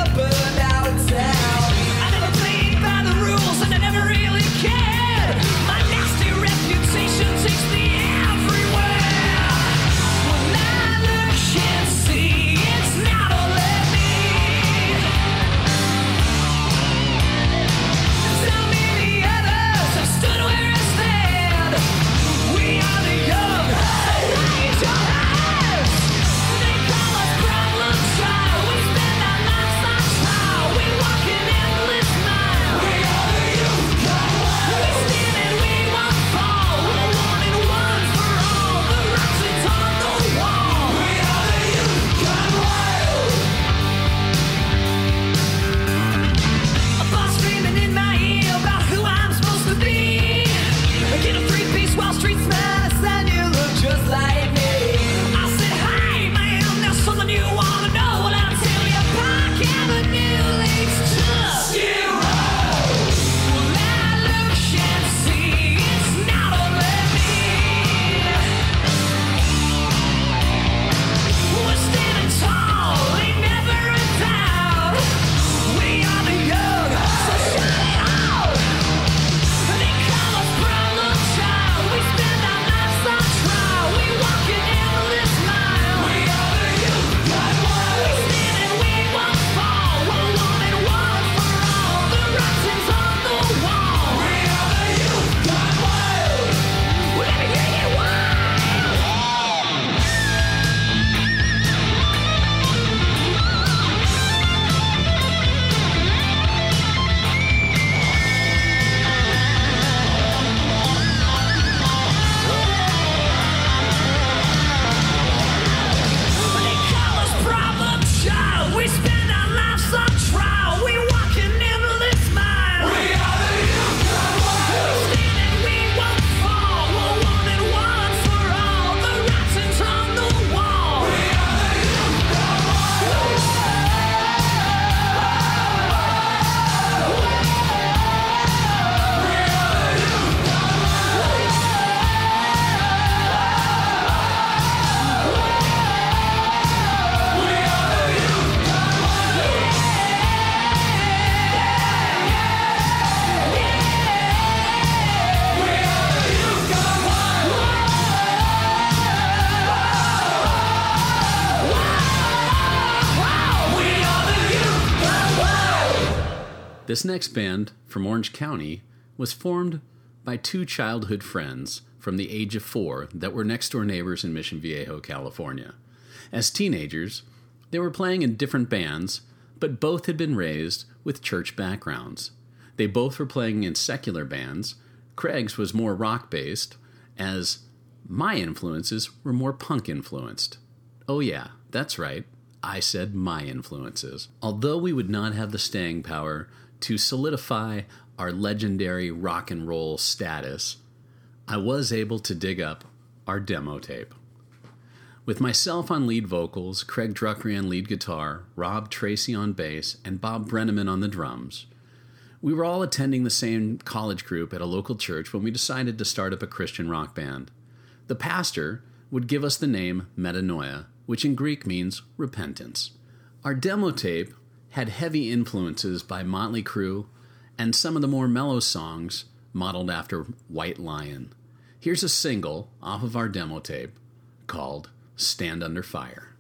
This next band from Orange County was formed by two childhood friends from the age of four that were next door neighbors in Mission Viejo, California. As teenagers, they were playing in different bands, but both had been raised with church backgrounds. They both were playing in secular bands. Craig's was more rock based, as my influences were more punk influenced. Oh, yeah, that's right. I said my influences. Although we would not have the staying power to solidify our legendary rock and roll status, I was able to dig up our demo tape. With myself on lead vocals, Craig Druckery on lead guitar, Rob Tracy on bass, and Bob Brenneman on the drums, we were all attending the same college group at a local church when we decided to start up a Christian rock band. The pastor would give us the name Metanoia, which in Greek means repentance. Our demo tape had heavy influences by Motley Crue and some of the more mellow songs modeled after White Lion. Here's a single off of our demo tape called Stand Under Fire.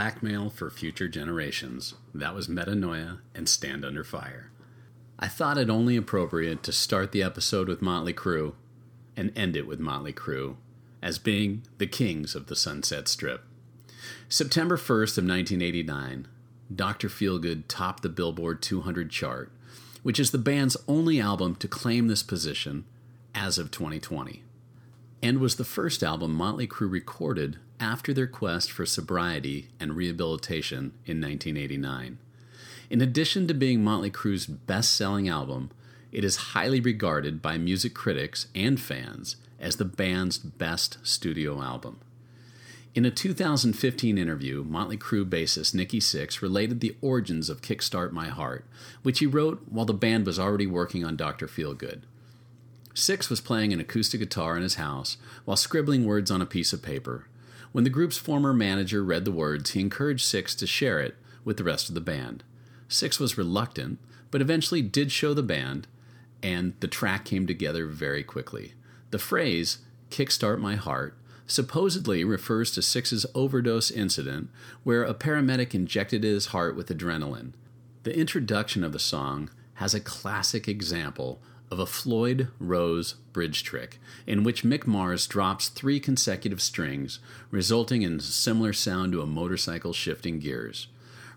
Blackmail for future generations. That was Metanoia and Stand Under Fire. I thought it only appropriate to start the episode with Motley Crue and end it with Motley Crue as being the kings of the Sunset Strip. September 1st of 1989, Dr. Feelgood topped the Billboard 200 chart, which is the band's only album to claim this position as of 2020, and was the first album Motley Crue recorded after their quest for sobriety and rehabilitation in 1989. In addition to being Motley Crue's best selling album, it is highly regarded by music critics and fans as the band's best studio album. In a 2015 interview, Motley Crue bassist Nikki Sixx related the origins of Kickstart My Heart, which he wrote while the band was already working on Dr. Feelgood. Sixx was playing an acoustic guitar in his house while scribbling words on a piece of paper. When the group's former manager read the words, he encouraged Sixx to share it with the rest of the band. Sixx was reluctant, but eventually did show the band, and the track came together very quickly. The phrase, Kickstart My Heart, supposedly refers to Sixx's overdose incident where a paramedic injected his heart with adrenaline. The introduction of the song has a classic example of a Floyd Rose bridge trick, in which Mick Mars drops three consecutive strings, resulting in a similar sound to a motorcycle shifting gears.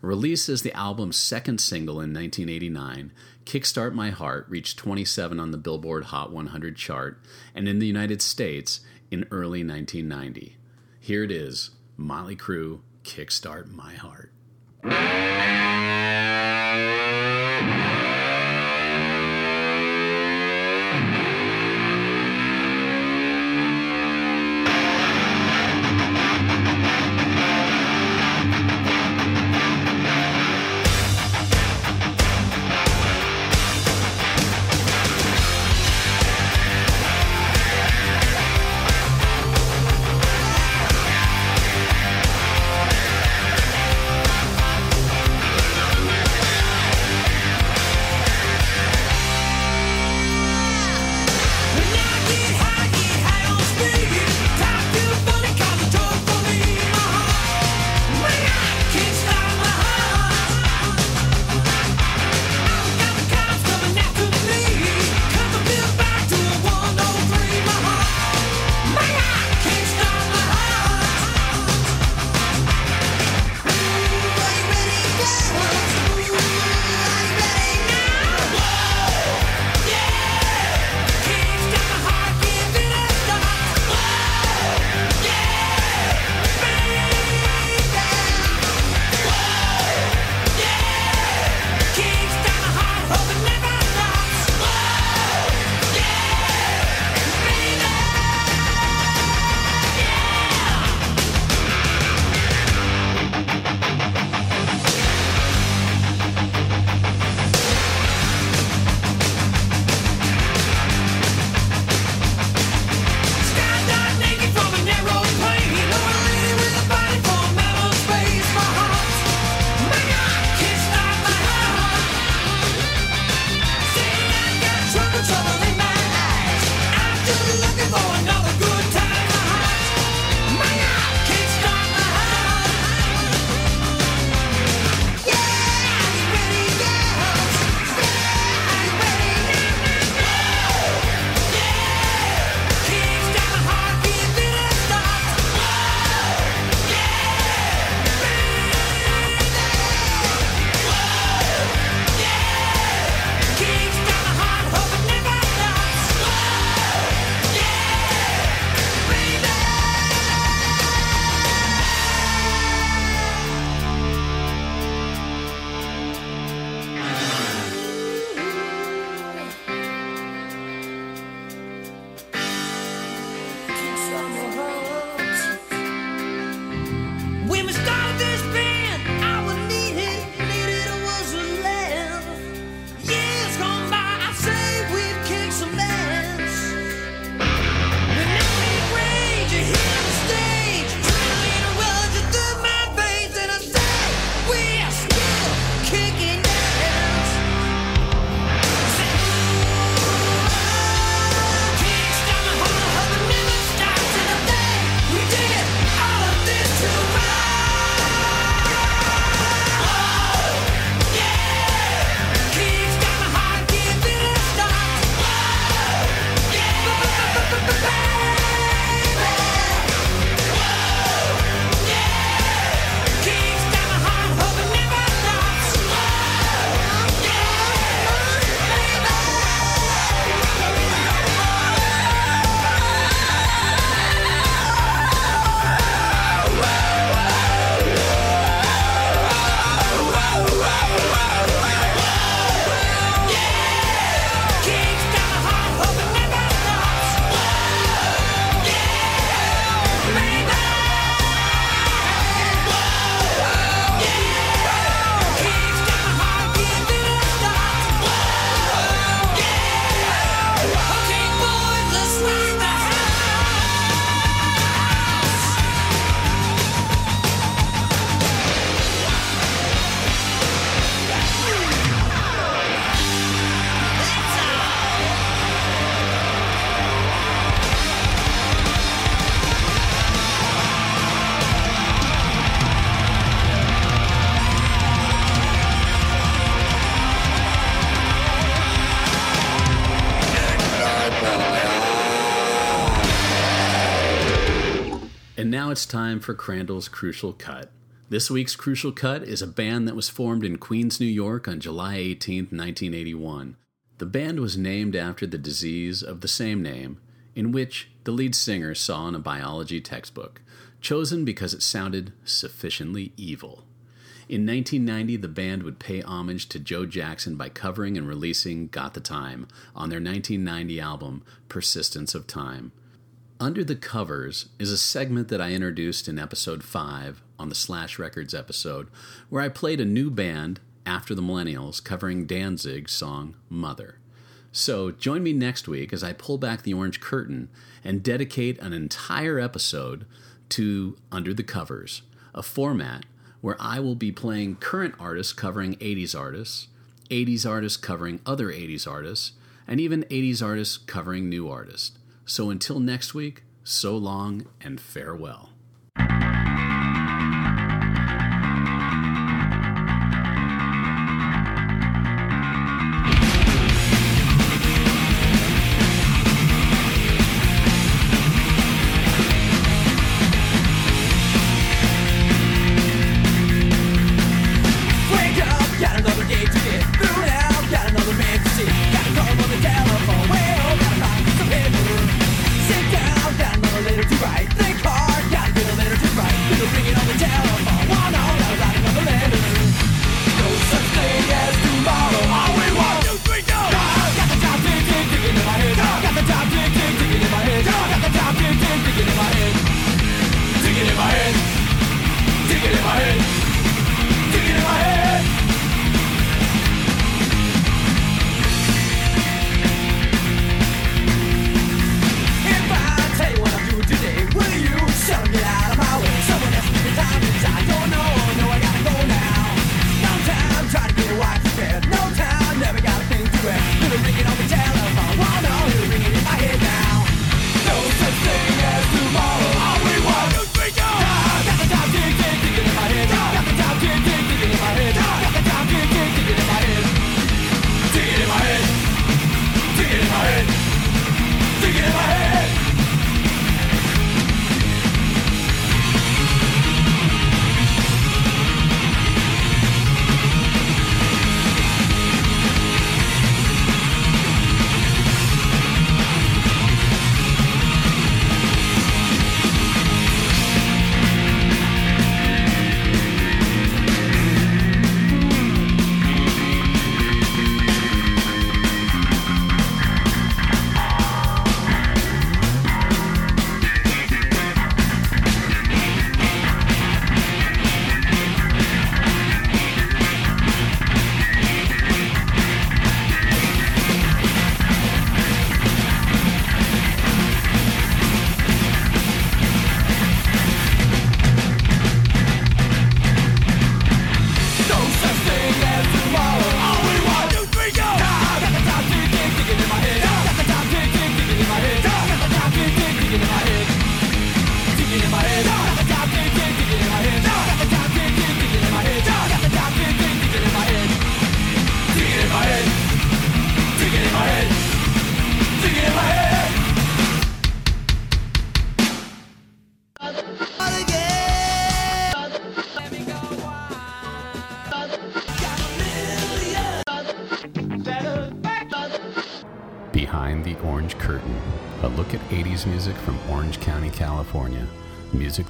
Released as the album's second single in 1989, Kickstart My Heart reached 27 on the Billboard Hot 100 chart, and in the United States, in early 1990. Here it is Motley Crue, Kickstart My Heart. Now it's time for Crandall's Crucial Cut. This week's Crucial Cut is a band that was formed in Queens, New York on July 18, 1981. The band was named after the disease of the same name, in which the lead singer saw in a biology textbook, chosen because it sounded sufficiently evil. In 1990, the band would pay homage to Joe Jackson by covering and releasing Got the Time on their 1990 album Persistence of Time. Under the Covers is a segment that I introduced in episode 5 on the Slash Records episode, where I played a new band, After the Millennials, covering Danzig's song Mother. So join me next week as I pull back the orange curtain and dedicate an entire episode to Under the Covers, a format where I will be playing current artists covering 80s artists, 80s artists covering other 80s artists, and even 80s artists covering new artists. So until next week, so long and farewell.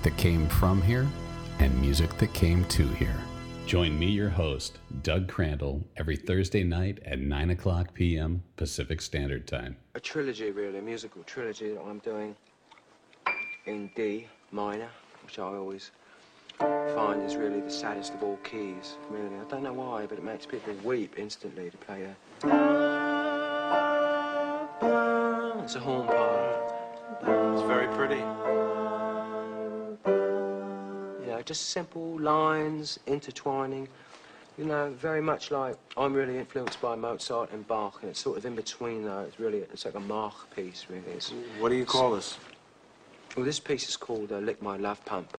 That came from here and music that came to here. Join me, your host, Doug Crandall, every Thursday night at 9 o'clock p.m. Pacific Standard Time. a trilogy, really, a musical trilogy that I'm doing in D minor, which I always find is really the saddest of all keys. Really, I don't know why, but it makes people weep instantly to play a. It's a horn part. It's very pretty. Know, just simple lines intertwining. You know, very much like I'm really influenced by Mozart and Bach, and it's sort of in between though. It's really, it's like a Mach piece, really. It's, What do you call this? well, this piece is called uh, "Lick My Love Pump."